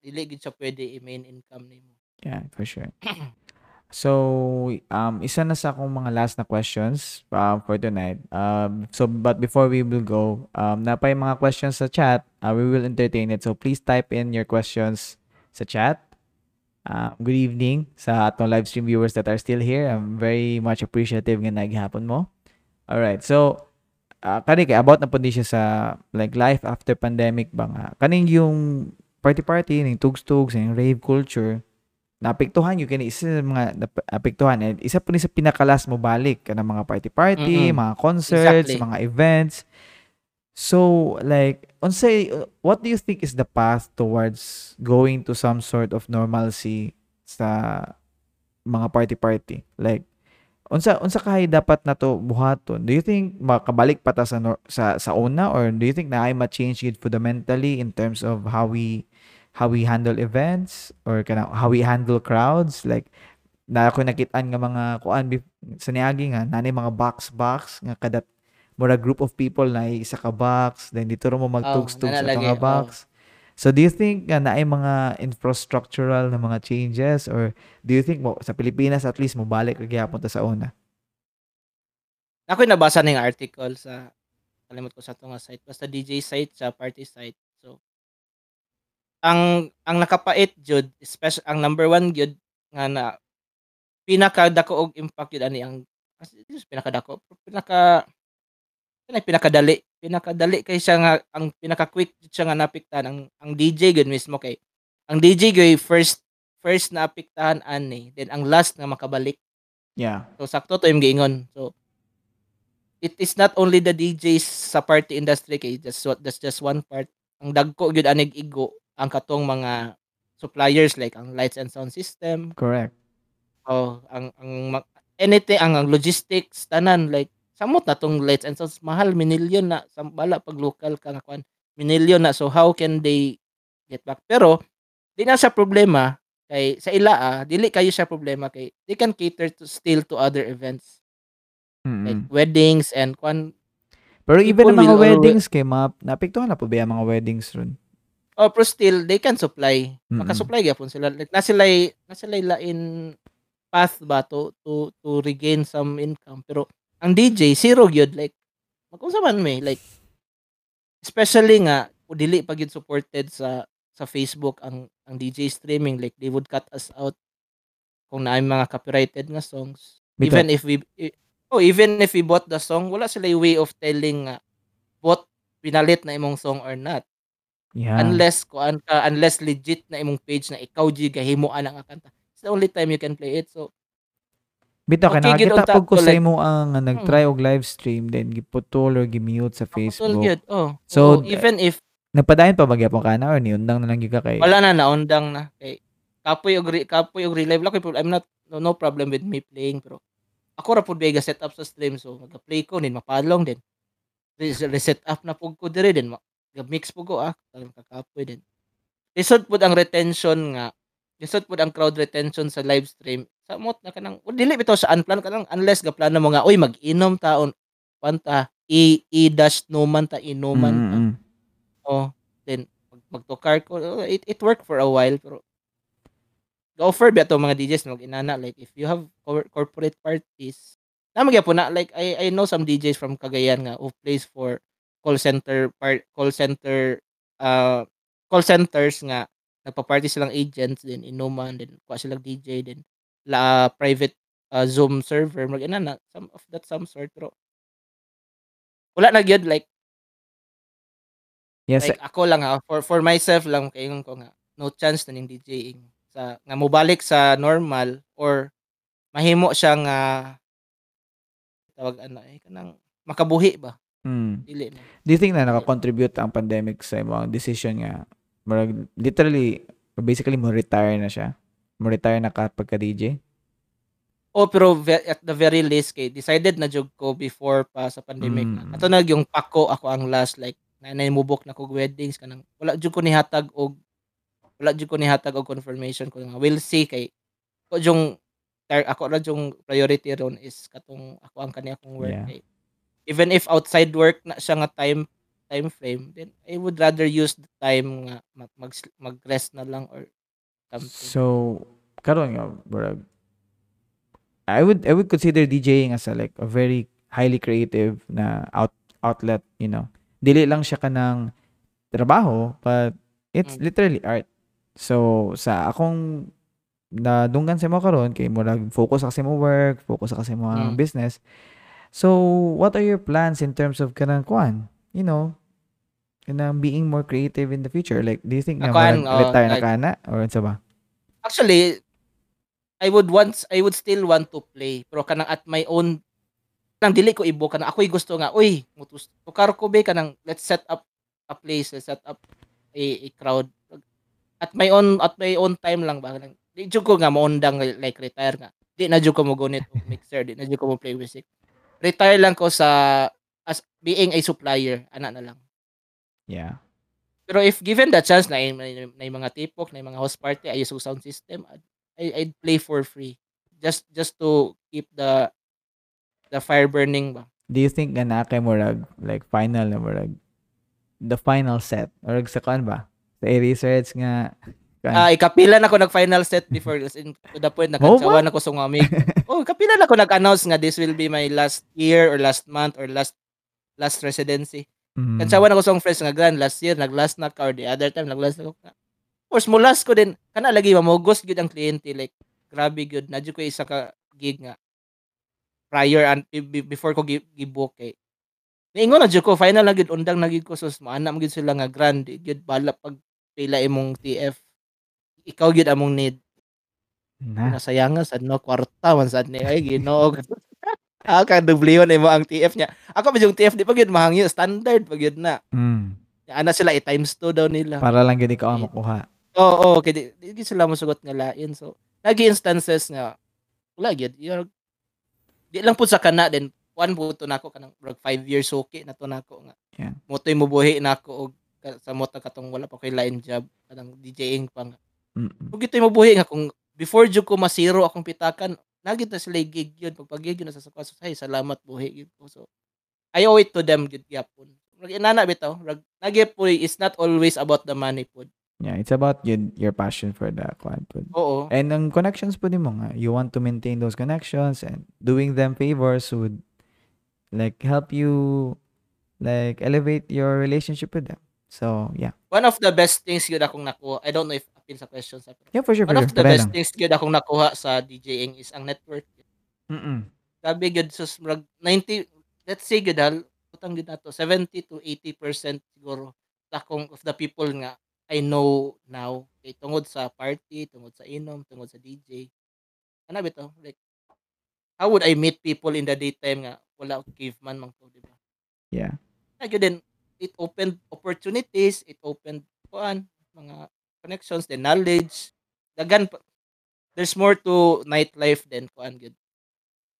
dili gid siya pwede i-main income nimo. Yeah, for sure. (clears throat) So, um, isa na sa akong mga last na questions um, for tonight. Um, so, but before we will go, um, napay mga questions sa chat. Uh, we will entertain it. So, please type in your questions sa chat. Uh, good evening sa atong live stream viewers that are still here. I'm very much appreciative nga naghapon mo. All right. So, uh, kani kay about na po di siya sa like life after pandemic ba nga. Kaning yung party-party, ning tugs-tugs, ning rave culture, naapektuhan yung kini isa sa mga nap- apektuhan and isa po ni sa pinakalas mo balik ka mga party party Mm-mm. mga concerts Exactly. mga events so like unsay what do you think is the path towards going to some sort of normalcy sa mga party party like unsa unsa kay dapat nato buhaton? Do you think makabalik pa ta sa sa sa una or do you think na ay ma-change it fundamentally in terms of how we how we handle events or kana how we handle crowds? Like na ako nakitaan nga mga kuan sa niagi nga nani mga box box nga kada mura group of people na isa ka box then dito ro mo magtugs-tugs sa nanalagi, mga oh. So do you think nga naay mga infrastructural na mga changes or do you think mo sa Pilipinas at least mo balik ra gyapon ta sa una Ako'y nabasa na yung article sa kalimot ko sa to nga site basta DJ site sa party site. So ang ang nakapait jud especially ang number one jud nga na pinakadako og impact jud ani ang as- this is pinakadako pinaka pinaka pinakadali. Pinakadali kay siya nga ang pinaka quick siya nga napiktahan ang ang DJ gud mismo kay ang DJ gyud first first na apektahan ani then ang last nga makabalik. Yeah. So sakto to yung giingon. So it is not only the DJs sa party industry kay that's what that's just one part. Ang dagko gyud anig igo ang katong mga suppliers like ang lights and sound system. Correct. O ang ang anything ang, ang logistics tanan like samot na tong lights and sounds. Mahal minilyon na. Sa bala pag local ka nga kuan minilyon na. So how can they get back? Pero di na siya problema kay sa ila ah, dili kayo siya problema kay they can cater to still to other events. Like Mm-mm. weddings and kwan. Pero even ang mga weddings kay mga napiktuhan na po ba mga weddings ron? Oh pero still they can supply. Mm-mm. makasupply gyapon sila. Like na sila na sila lain path ba to to to regain some income. Pero ang DJ zero gyud like magkunsa man may like especially nga dili pa gyud supported sa sa Facebook ang ang DJ streaming like they would cut us out kung naay mga copyrighted nga songs. Bitaw. even if we oh even if we bought the song wala sila yung way of telling nga bot pinalit na imong song or not. Yeah. Unless kuan ka unless legit na imong page na ikaw gi gahimuan ang kanta. It's the only time you can play it. So Bitaw kay Okay nakakita unta pud ko sa imo ang mm. nag-try og live stream then giputol or gi-mute sa Facebook. gyud. Oh. So Oo, even if nagpadayon pa ba gyapon ka na or niundang na lang gyud ka kay wala na naundang na kay kapoy og kapoy og relive lang I'm not no, no problem with me playing pero ako ra pud ga set up sa stream so maga-play ko din mapalong din. Res- Reset up na pud ko dire din mix pud ko ah kakapoy din. Lisod pud ang retention nga lisod pud ang crowd retention sa live stream sa mot na kanang o dili bitaw sa unplan kanang unless ga plano mo nga uy mag-inom taon panta i i dash no man ta inuman ta. Mm, mm. Oh, then mag magtukar ko oh, it, it worked for a while pero ga-offer ba to mga DJs mag inana like if you have cor- corporate parties na magyapon na like I I know some DJs from Cagayan nga who plays for call center part call center uh call centers nga nagpa-party silang agents din inuman din kuha silang DJ din la private uh, Zoom server mag inana some of that some sort pero wala na gyud like Yes, Like ako lang ha, for for myself lang kaingon ko nga no chance na ning DJing sa nga mobalik sa normal or mahimo siya nga tawag ano eh kanang makabuhi ba? Mm. dili na. Do you think na naka-contribute ang pandemic sa imong decision nga? Literally basically mo retire na siya? Mo retire na ka pagka DJ? oh pero ve- at the very least kay decided na jud ko before pa sa pandemic Mm. ato na yung pako ako ang last like na mubok na kog weddings kanang wala jud ko nihatag og wala jud ko nihatag og confirmation ko nga we'll see kay ko yung tar- ako ra yung priority ron is katong ako ang kani akong work Yeah. kay even if outside work na siya nga time time frame then I would rather use the time nga mag mag, mag-rest na lang or something So, karon nga murag I would I would consider DJing as a like a very highly creative na out outlet, you know. Dili lang siya kanang trabaho, but it's Mm. literally art. So, sa akong nadunggan sa mo karon kay murag focus sa mo work, focus sa kasi mo Mm. business. So, what are your plans in terms of kanang kuan? You know, kanang being more creative in the future. Like, do you think na Akuan, murag oh, retire na like- na or unsa ba? actually I would want I would still want to play. Pero kanang at my own kanang dili ko ibo kanang ako'y gusto nga uy mutus tukar ko be kanang let's set up a place let's set up a, a crowd. At my own at my own time lang ba kanang di jud ko nga maundang like retire nga. Di na jud ko mo gunit mixer di na jud ko mo play music. Retire lang ko sa as being a supplier ana na lang. Yeah. pero if given the chance na na, na, mga tipok na mga house party ay use sound system I- I'd play for free. Just just to keep the the fire burning ba? Do you think nga na kay murag like final na murag the final set? Or sa kan ba? Sa research nga ah ikapila na ko nag final set before. As in, to the point na Mo ba? katsawa na ko sa mga amigo (laughs) oh kapila na ko nag-announce nga this will be my last year or last month or last last residency. Mm. Katsawa na ko sa friends nga gan last year naglast na ka or the other time naglast na ko course mo last ko din kana lagi mamugos gyud ang kliyente like grabe gyud na ko isa ka gig nga prior and be- be- before ko gi- gibook kay Niingon na ko final na gyud undang na gyud ko sus maana mo gyud sila nga grand gyud bala pag pila imong TF ikaw gyud among need na. nasayangan sad no kwarta man sad ni ay Ginoo (laughs) Ah, ka dublion imo ang TF niya. Ako ba yung TF di pa gyud mahangyo standard pa gyud na. Mm. Ana sila i times 2 daw nila. Para lang gid ikaw ang makuha. Oo, oh, kay di, di sila mosugot nga lain. So, lagi instances nga wala. You're, di lang pud sa kana din one buto nako kanang 5 years okay na to nako nga. Yeah. Motoy mo buhi nako og sa moto katong wala pa koy line job kanang DJing pa nga. Mm. Kung gitoy mo buhi nga kung before jud ko masiro akong pitakan, nagit na sila gig yun. Pag pag yun na sa sakwas, ay salamat buhi yun po. So, I owe it to them gid gyapon. Rag inana bitaw, rag nagyap po is not always about the money po. Yeah, it's about your, your passion for the quad. Oo. And ang connections po mo nga, you want to maintain those connections and doing them favors would like help you like elevate your relationship with them. So, yeah. One of the best things yun akong nakuha. I don't know if apin sa questions. ah, Yeah, for sure, for One sure. of the Pareho best lang. things yun akong nakuha sa DJing is ang network. Mm-mm. Sabi gyud sus murag 90 let's say gyud hal utang gyud nato 70 to 80% siguro sa akong of the people nga I know now kay tungod sa party, tungod sa inom, tungod sa DJ. Ano bitaw? Like how would I meet people in the daytime nga wala og caveman man ko, di ba? Yeah. Like then it opened opportunities, it opened kuan mga connections, the knowledge. Dagan pa- there's more to nightlife than kuan good.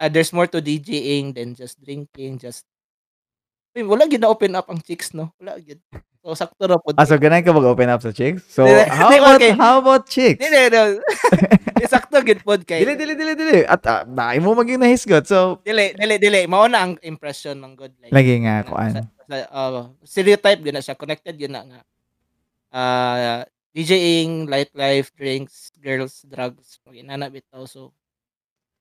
Uh, there's more to DJing than just drinking, just Uy, wala gid na open up ang chicks no. Wala gid. So sakto ra pod. Ah, so ganun ka mag-open up sa chicks? So, Dili- how dili, about, okay. how about chicks? Dili, no. (laughs) Di sakto gid pod kay. Dili, dili, dili, dili. At uh, dahil mo maging nahisgot. So, Dili, dili, dili. Mao na ang impression ng good like. lagi nga, nga, kuan. uh, stereotype yun na siya connected yun na nga uh, DJing, light life, drinks, girls, drugs, inana bitaw so,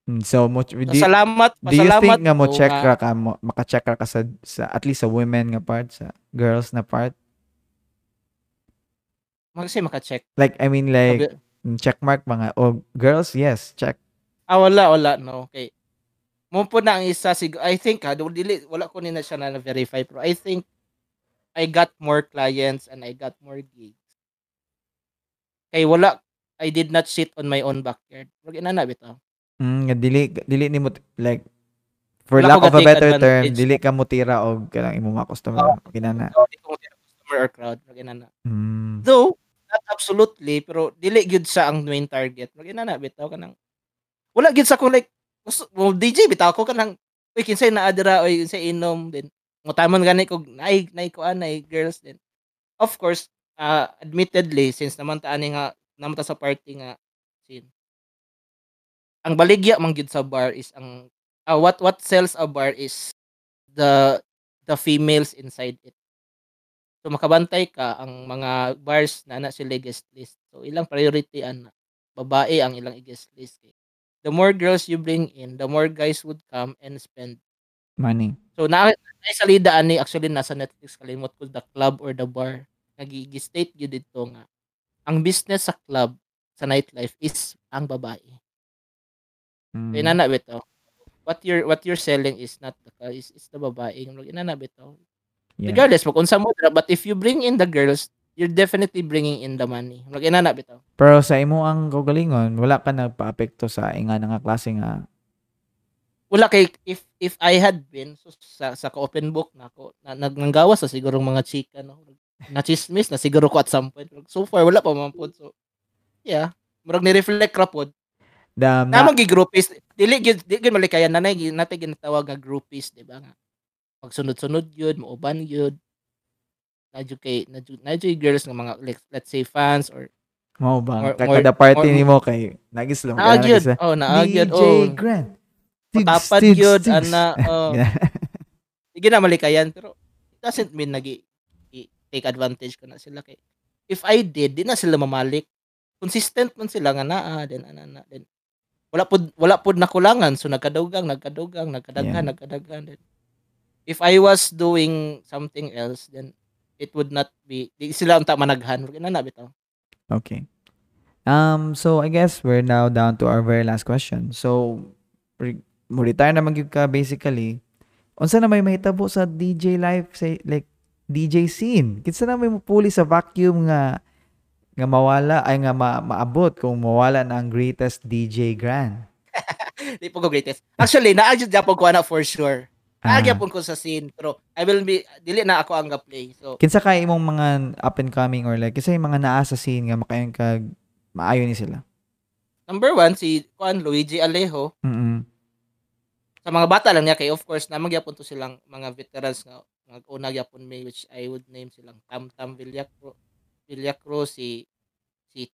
Mm, So, mo, so do, salamat do you think nga mo check nga- ra ka, mo, maka-check ra ka sa, sa, at least sa women nga part, sa girls na part? Kasi maka-check Like, I mean, like, mm, check mark mga, oh, girls, yes, check. ah wala wala no okay mo po na ang isa sig I think ha dili wala ko nina siya na verify pero I think I got more clients and I got more gigs kay wala I did not shit on my own backyard wag inana bitaw Mm, nga dili, dili ni mo, like, for Wala lack of a better term, advantage. dili ka mo tira o kanang imo mga customer. Kinana. So, di ko mo customer or crowd wag inana Mm. Though, not absolutely, pero dili gyud sa ang main target. Wag na bitaw ka nang wala gyud sa ko like gusto, well, DJ bitaw ko ka nang uy kinsay na adra oy kinsay inom din. Mutamon gani ko nay nay ko anay girls din. Of course, uh, admittedly since naman ta ani nga naman ta sa party nga scene. Ang baligya man gyud sa bar is ang ah, what what sells a bar is the the females inside it. So makabantay ka ang mga bars na na sila guest list. So ilang priority ana babae ang ilang guest list kay. The more girls you bring in, the more guys would come and spend. Money. So na na salida ani actually nasa Netflix kalimot ko the club or the bar. Nagigi-state gyud dito nga ang business sa club sa nightlife is ang babae. Mm. So inana bitaw. What you're what you're selling is not the is, is the babae. Inana bitaw. Yeah. Regardless, mag unsa mo but if you bring in the girls, you're definitely bringing in the money. Mag inana bitaw. Pero sa imo ang kaugalingon, wala ka nagpa-apekto sa inga nga klase nga Wala kay if if I had been so, sa sa ka-open book na ako, na, nagnanggawas sa siguro mga chika no. Na chismis na siguro ko at some point. So far wala pa man pod. So yeah, murag ni-reflect ra pod. dam Na, na, groupies, dili gyud dili gyud malikayan nanay natay ginatawag nga groupies, di ba nga. Pagsunod-sunod gyud, mauban gyud. Nadyo kay nadyo nadyo yung girls nga mga like, let's say fans or mo ba More- kay more- kada party more- nimo kay nagislam ka naagyod. Oh, naagyod. DJ Oh, Grant. gyud tigs. ana. Oh, (laughs) Sige na malikayan pero it doesn't mean nagi i- take advantage ko na sila kay if I did di na sila mamalik consistent man sila nga naa then ana na then wala pud wala pud nakulangan so nagkadugang nagkadugang nagkadaghan Yeah. nagkadaghan then if I was doing something else then it would not be di sila unta managhan na bitaw Okay. Um, so I guess we're now down to our very last question. So, re- mo retire naman gyud ka basically. Unsa na may mahitabo sa DJ life say like DJ scene? Kinsa na may mupuli sa vacuum nga nga mawala ay nga ma- maabot kung mawala na ang greatest DJ grand. (laughs) di po ko greatest actually naadjud japon ko ana for sure Ah. Ko sa scene pero I will be dili na ako ang ga-play so Kinsa kay imong mga up and coming or like kinsa yung mga naa sa scene nga makayon kag maayo ni sila. number one si Juan Luigi Alejo Mm. sa mga bata lang niya kay of course na magyapon to silang mga veterans nga mga una gyapon may which I would name silang Tam Tam Villacro Villacro si si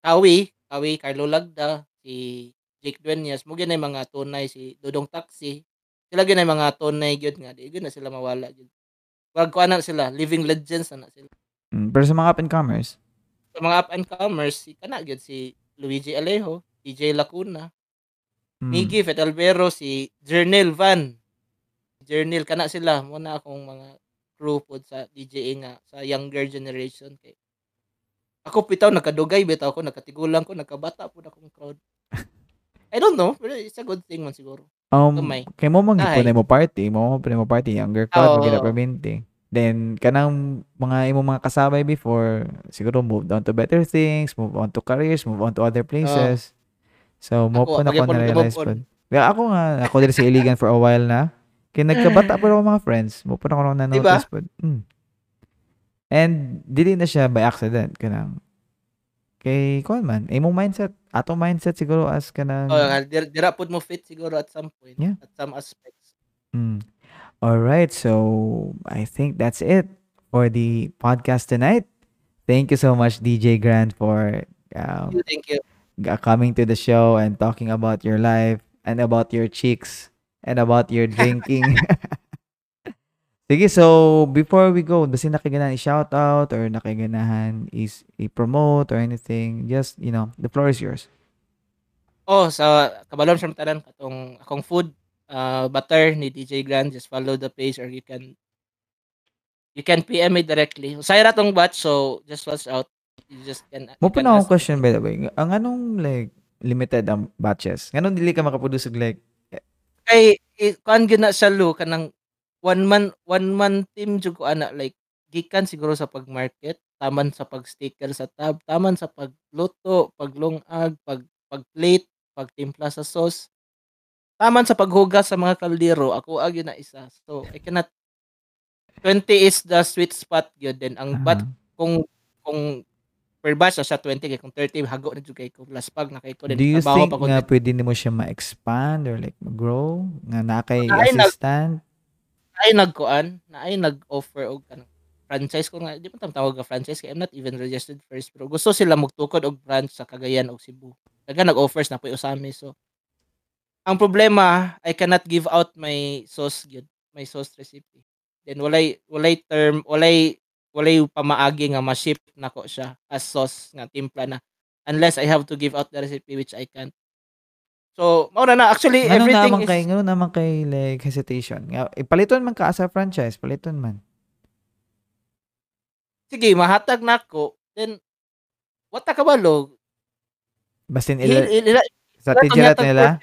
Kawi Kawi Carlo Lagda si Jake Duenas mo gyud mga tunay si Dodong Taxi sila gyud mga tunay gyud nga di gyud na sila mawala gyud. Wag ko na sila living legends na sila. Mm. Pero sa mga up and comers, sa mga up and comers si kana gyud si Luigi Alejo DJ Lacuna mm. Miggy Fet Albero si Jernel Van. Jernel kana sila. Mo na akong mga crew pod sa DJing nga sa younger generation kay. Ako pitaw nagkadugay bitaw ko nagkatigulang ko nagkabata pud akong crowd. (laughs) I don't know pero it's a good thing man siguro Um, Gamay. kay mo man gipon mo party, mo mo mo party younger crowd Oo. magila permente. Then kanang mga imo mga kasabay before, siguro move on to better things, move on to careers, move on to other places. So mo Ako, po na ko na realize po. Kaya ako nga, ako din sa Iligan for a while na. Kaya nagkabata pa ako mga friends. Mo ako na Diba? notice po. Mm. And dili na siya by accident kanang kay kuan man, imong mindset, ato mindset siguro as kanang Oh, nga, dir- dira pud mo fit siguro at some point Yeah. at some aspects. Mm. All right, so I think that's it for the podcast tonight. Thank you so much, DJ Grant, for um, Thank you, thank you. g- coming to the show and talking about your life and about your chicks and about your drinking. (laughs) Sige, so before we go, basta nakiganahan i-shout out or nakiganahan is i-promote or anything, just, you know, the floor is yours. Oh, sa kabalon sa tanan katong akong food uh, butter ni DJ Grand just follow the page or you can you can PM me directly. Usay ra tong batch so just watch out. You just can Mo pa na akong question by the way. Ang anong like limited ang batches? Nganon dili ka makaproduce og like kay i- kuan gyud na siya lo kanang one man one man team jud ko ana like gikan siguro sa pag-market, taman sa pag-sticker sa tab, taman sa pagluto, paglungag, pag pag-plate, pagtimpla sa sauce. Taman sa paghugas sa mga kaldero, ako agi na isa. So I cannot 20 is the sweet spot yun then ang bat ah, kung kung per batch siya 20 kay kung 30 hago na jud kay ko plus pag na kay ko do din you think nga pwede nimo siya ma-expand or like mag-grow nga na kay Ay, nag- assistant? Ay nagkuan na ay nag-offer og kanang franchise ko nga di man tawag nga franchise kay I'm not even registered first pero gusto sila magtukod og branch sa Cagayan og Cebu. Daga nag-offers na puy usami so ang problema I cannot give out my sauce gyud, my sauce recipe. Then walay walay term, walay walay pamaagi nga ma-ship nako siya as sauce nga timpla na unless I have to give out the recipe which I can't. So, mao na na actually Ngano everything naman is kay ngano naman kay like hesitation. Nga ipaliton man ka as a franchise, paliton man. sige mahatag nako then what ta kabalo Basin Il, ila il, ila, sa tong nila. sa.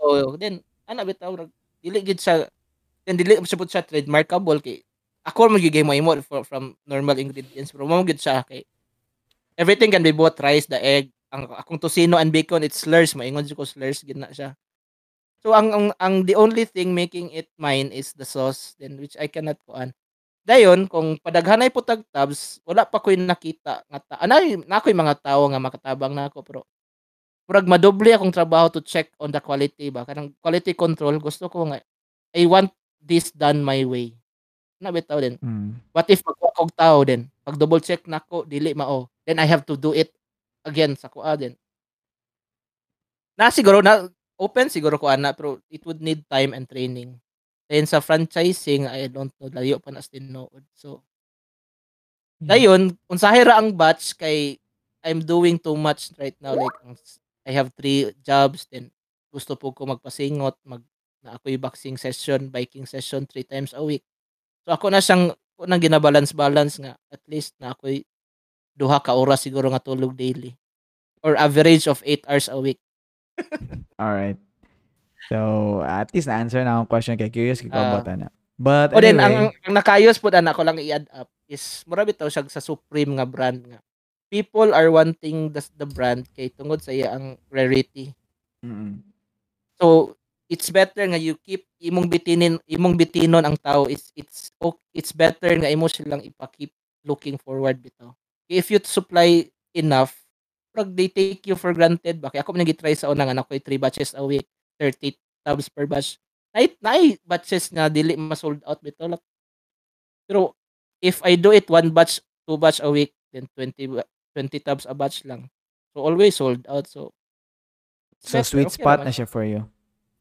Oh, then ana bitaw rag dili gid siya then dili mo pud siya trademarkable kay ako man gigay mo imo from, from normal ingredients pero mo gid siya kay everything can be bought rice the egg ang akong tocino and bacon it's slurs. Maingon ko slurs gid na siya. So ang, ang ang the only thing making it mine is the sauce then which I cannot kuan. Dayon kung padaghanay po tag tabs wala pa ko'y nakita nga ta anay na ako'y mga tao nga makatabang na ako pero murag madoble akong trabaho to check on the quality ba. Kanang quality control gusto ko nga I want this done my way. Na bitaw din. Mm. what if magkuha kog tao din? Pag double check nako dili mao. Then I have to do it again sa kuha din na siguro na open siguro ko ana pero it would need time and training. Then sa franchising I don't know layo pa na tinuod so dayon unsahay ra ang batch kay I'm doing too much right now like I have three jobs then gusto po ko magpasingot mag na ako'y boxing session biking session three times a week. So ako na siyang ako nang ginabalance balance nga at least na ako'y duha ka oras siguro nga tulog daily or average of 8 hours a week (laughs) All right. So, at least na-answer na akong question kay curious kay Ah. kabata na. But o then ang, anyway, ang nakayos po ana ko lang i-add up is mura bitaw siya sa Supreme nga brand nga people are wanting the, the brand kay tungod sa iya ang rarity mm, So it's better nga you keep imong bitinin imong bitinon ang tao is it's o- it's better nga imo silang ipa-keep looking forward bitaw. If you supply enough, pag they take you for granted ba kaya ako man try sa una nga nakoy 3 batches a week, 30 tubs per batch. Nay nay batches nga dili ma-sold out bitaw lang. Pero if I do it one batch, two batch a week, then 20 ba- 20 tubs a batch lang. So always sold out. So so better, sweet okay spot naman na siya. for you.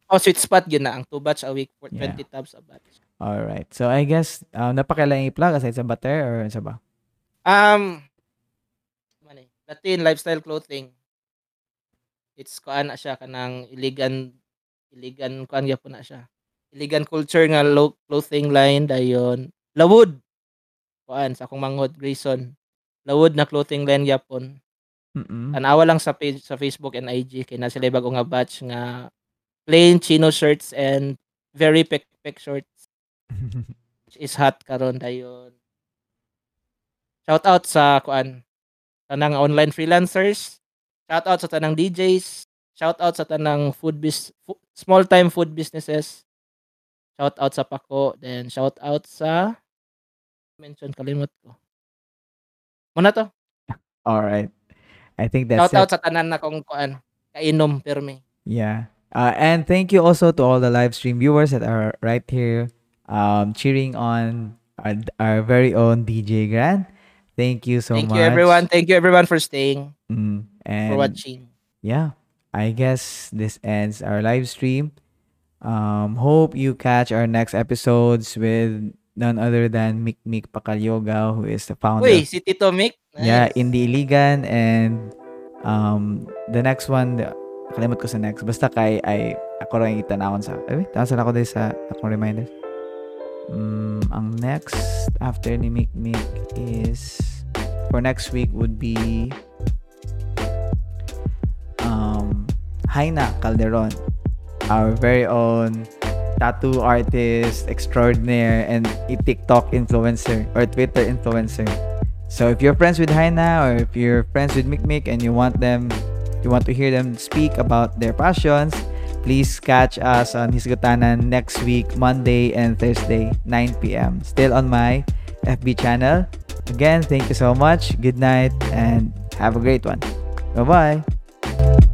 Oh, sweet spot yun na. Ang 2 batch a week for Yeah. 20 tubs a batch. All right. So I guess um, napakailang i-plug aside sa butter or sa ba? Um, eh, Latin lifestyle clothing. It's kuan na siya kanang iligan iligan kuan gyapon na siya. Iligan culture nga lo- clothing line dayon. Lawod. Kuan sa akong manghod Grayson. Lawod na clothing line gyapon. Mm-mm. Tanawa lang sa page sa Facebook and IG kay na sila bago nga batch nga plain chino shirts and very pek pek shorts. (laughs) which is hot karon dayon. Shout out sa kuan tanang online freelancers. Shout out sa tanang DJs. shout out sa tanang food bis fu- small time food businesses. Shout out sa Pako, then shout out sa mention kalimot ko. Muna to. All right. I think that's Shout out it. sa tanan na kong kuan. Kainom permi. Yeah. Uh, and thank you also to all the live stream viewers that are right here um, cheering on our, our very own DJ Gran. Thank you so Thank much. you everyone. Thank you everyone for staying, Mm, and for watching. yeah, I guess this ends our live stream. Um, hope you catch our next episodes with none other than Mick Mick Pakalyoga, who is the founder. Of- si Tito Mick. Yeah, Nice. Indie Iligan and um the next one the, kalimot ko sa next basta kay ay ako rin itanawon sa ay wait tasan ako din sa akong reminders mm, ang next after ni Mick Mick is for next week would be um Haina Calderon our very own tattoo artist extraordinaire and a TikTok influencer or Twitter influencer. So if you're friends with Haina or if you're friends with Mikmik and you want them, you want to hear them speak about their passions, please catch us on Hisgutanan next week, Monday and Thursday, 9 p.m. Still on my FB channel. Again, thank you so much. Good night and have a great one. Bye bye.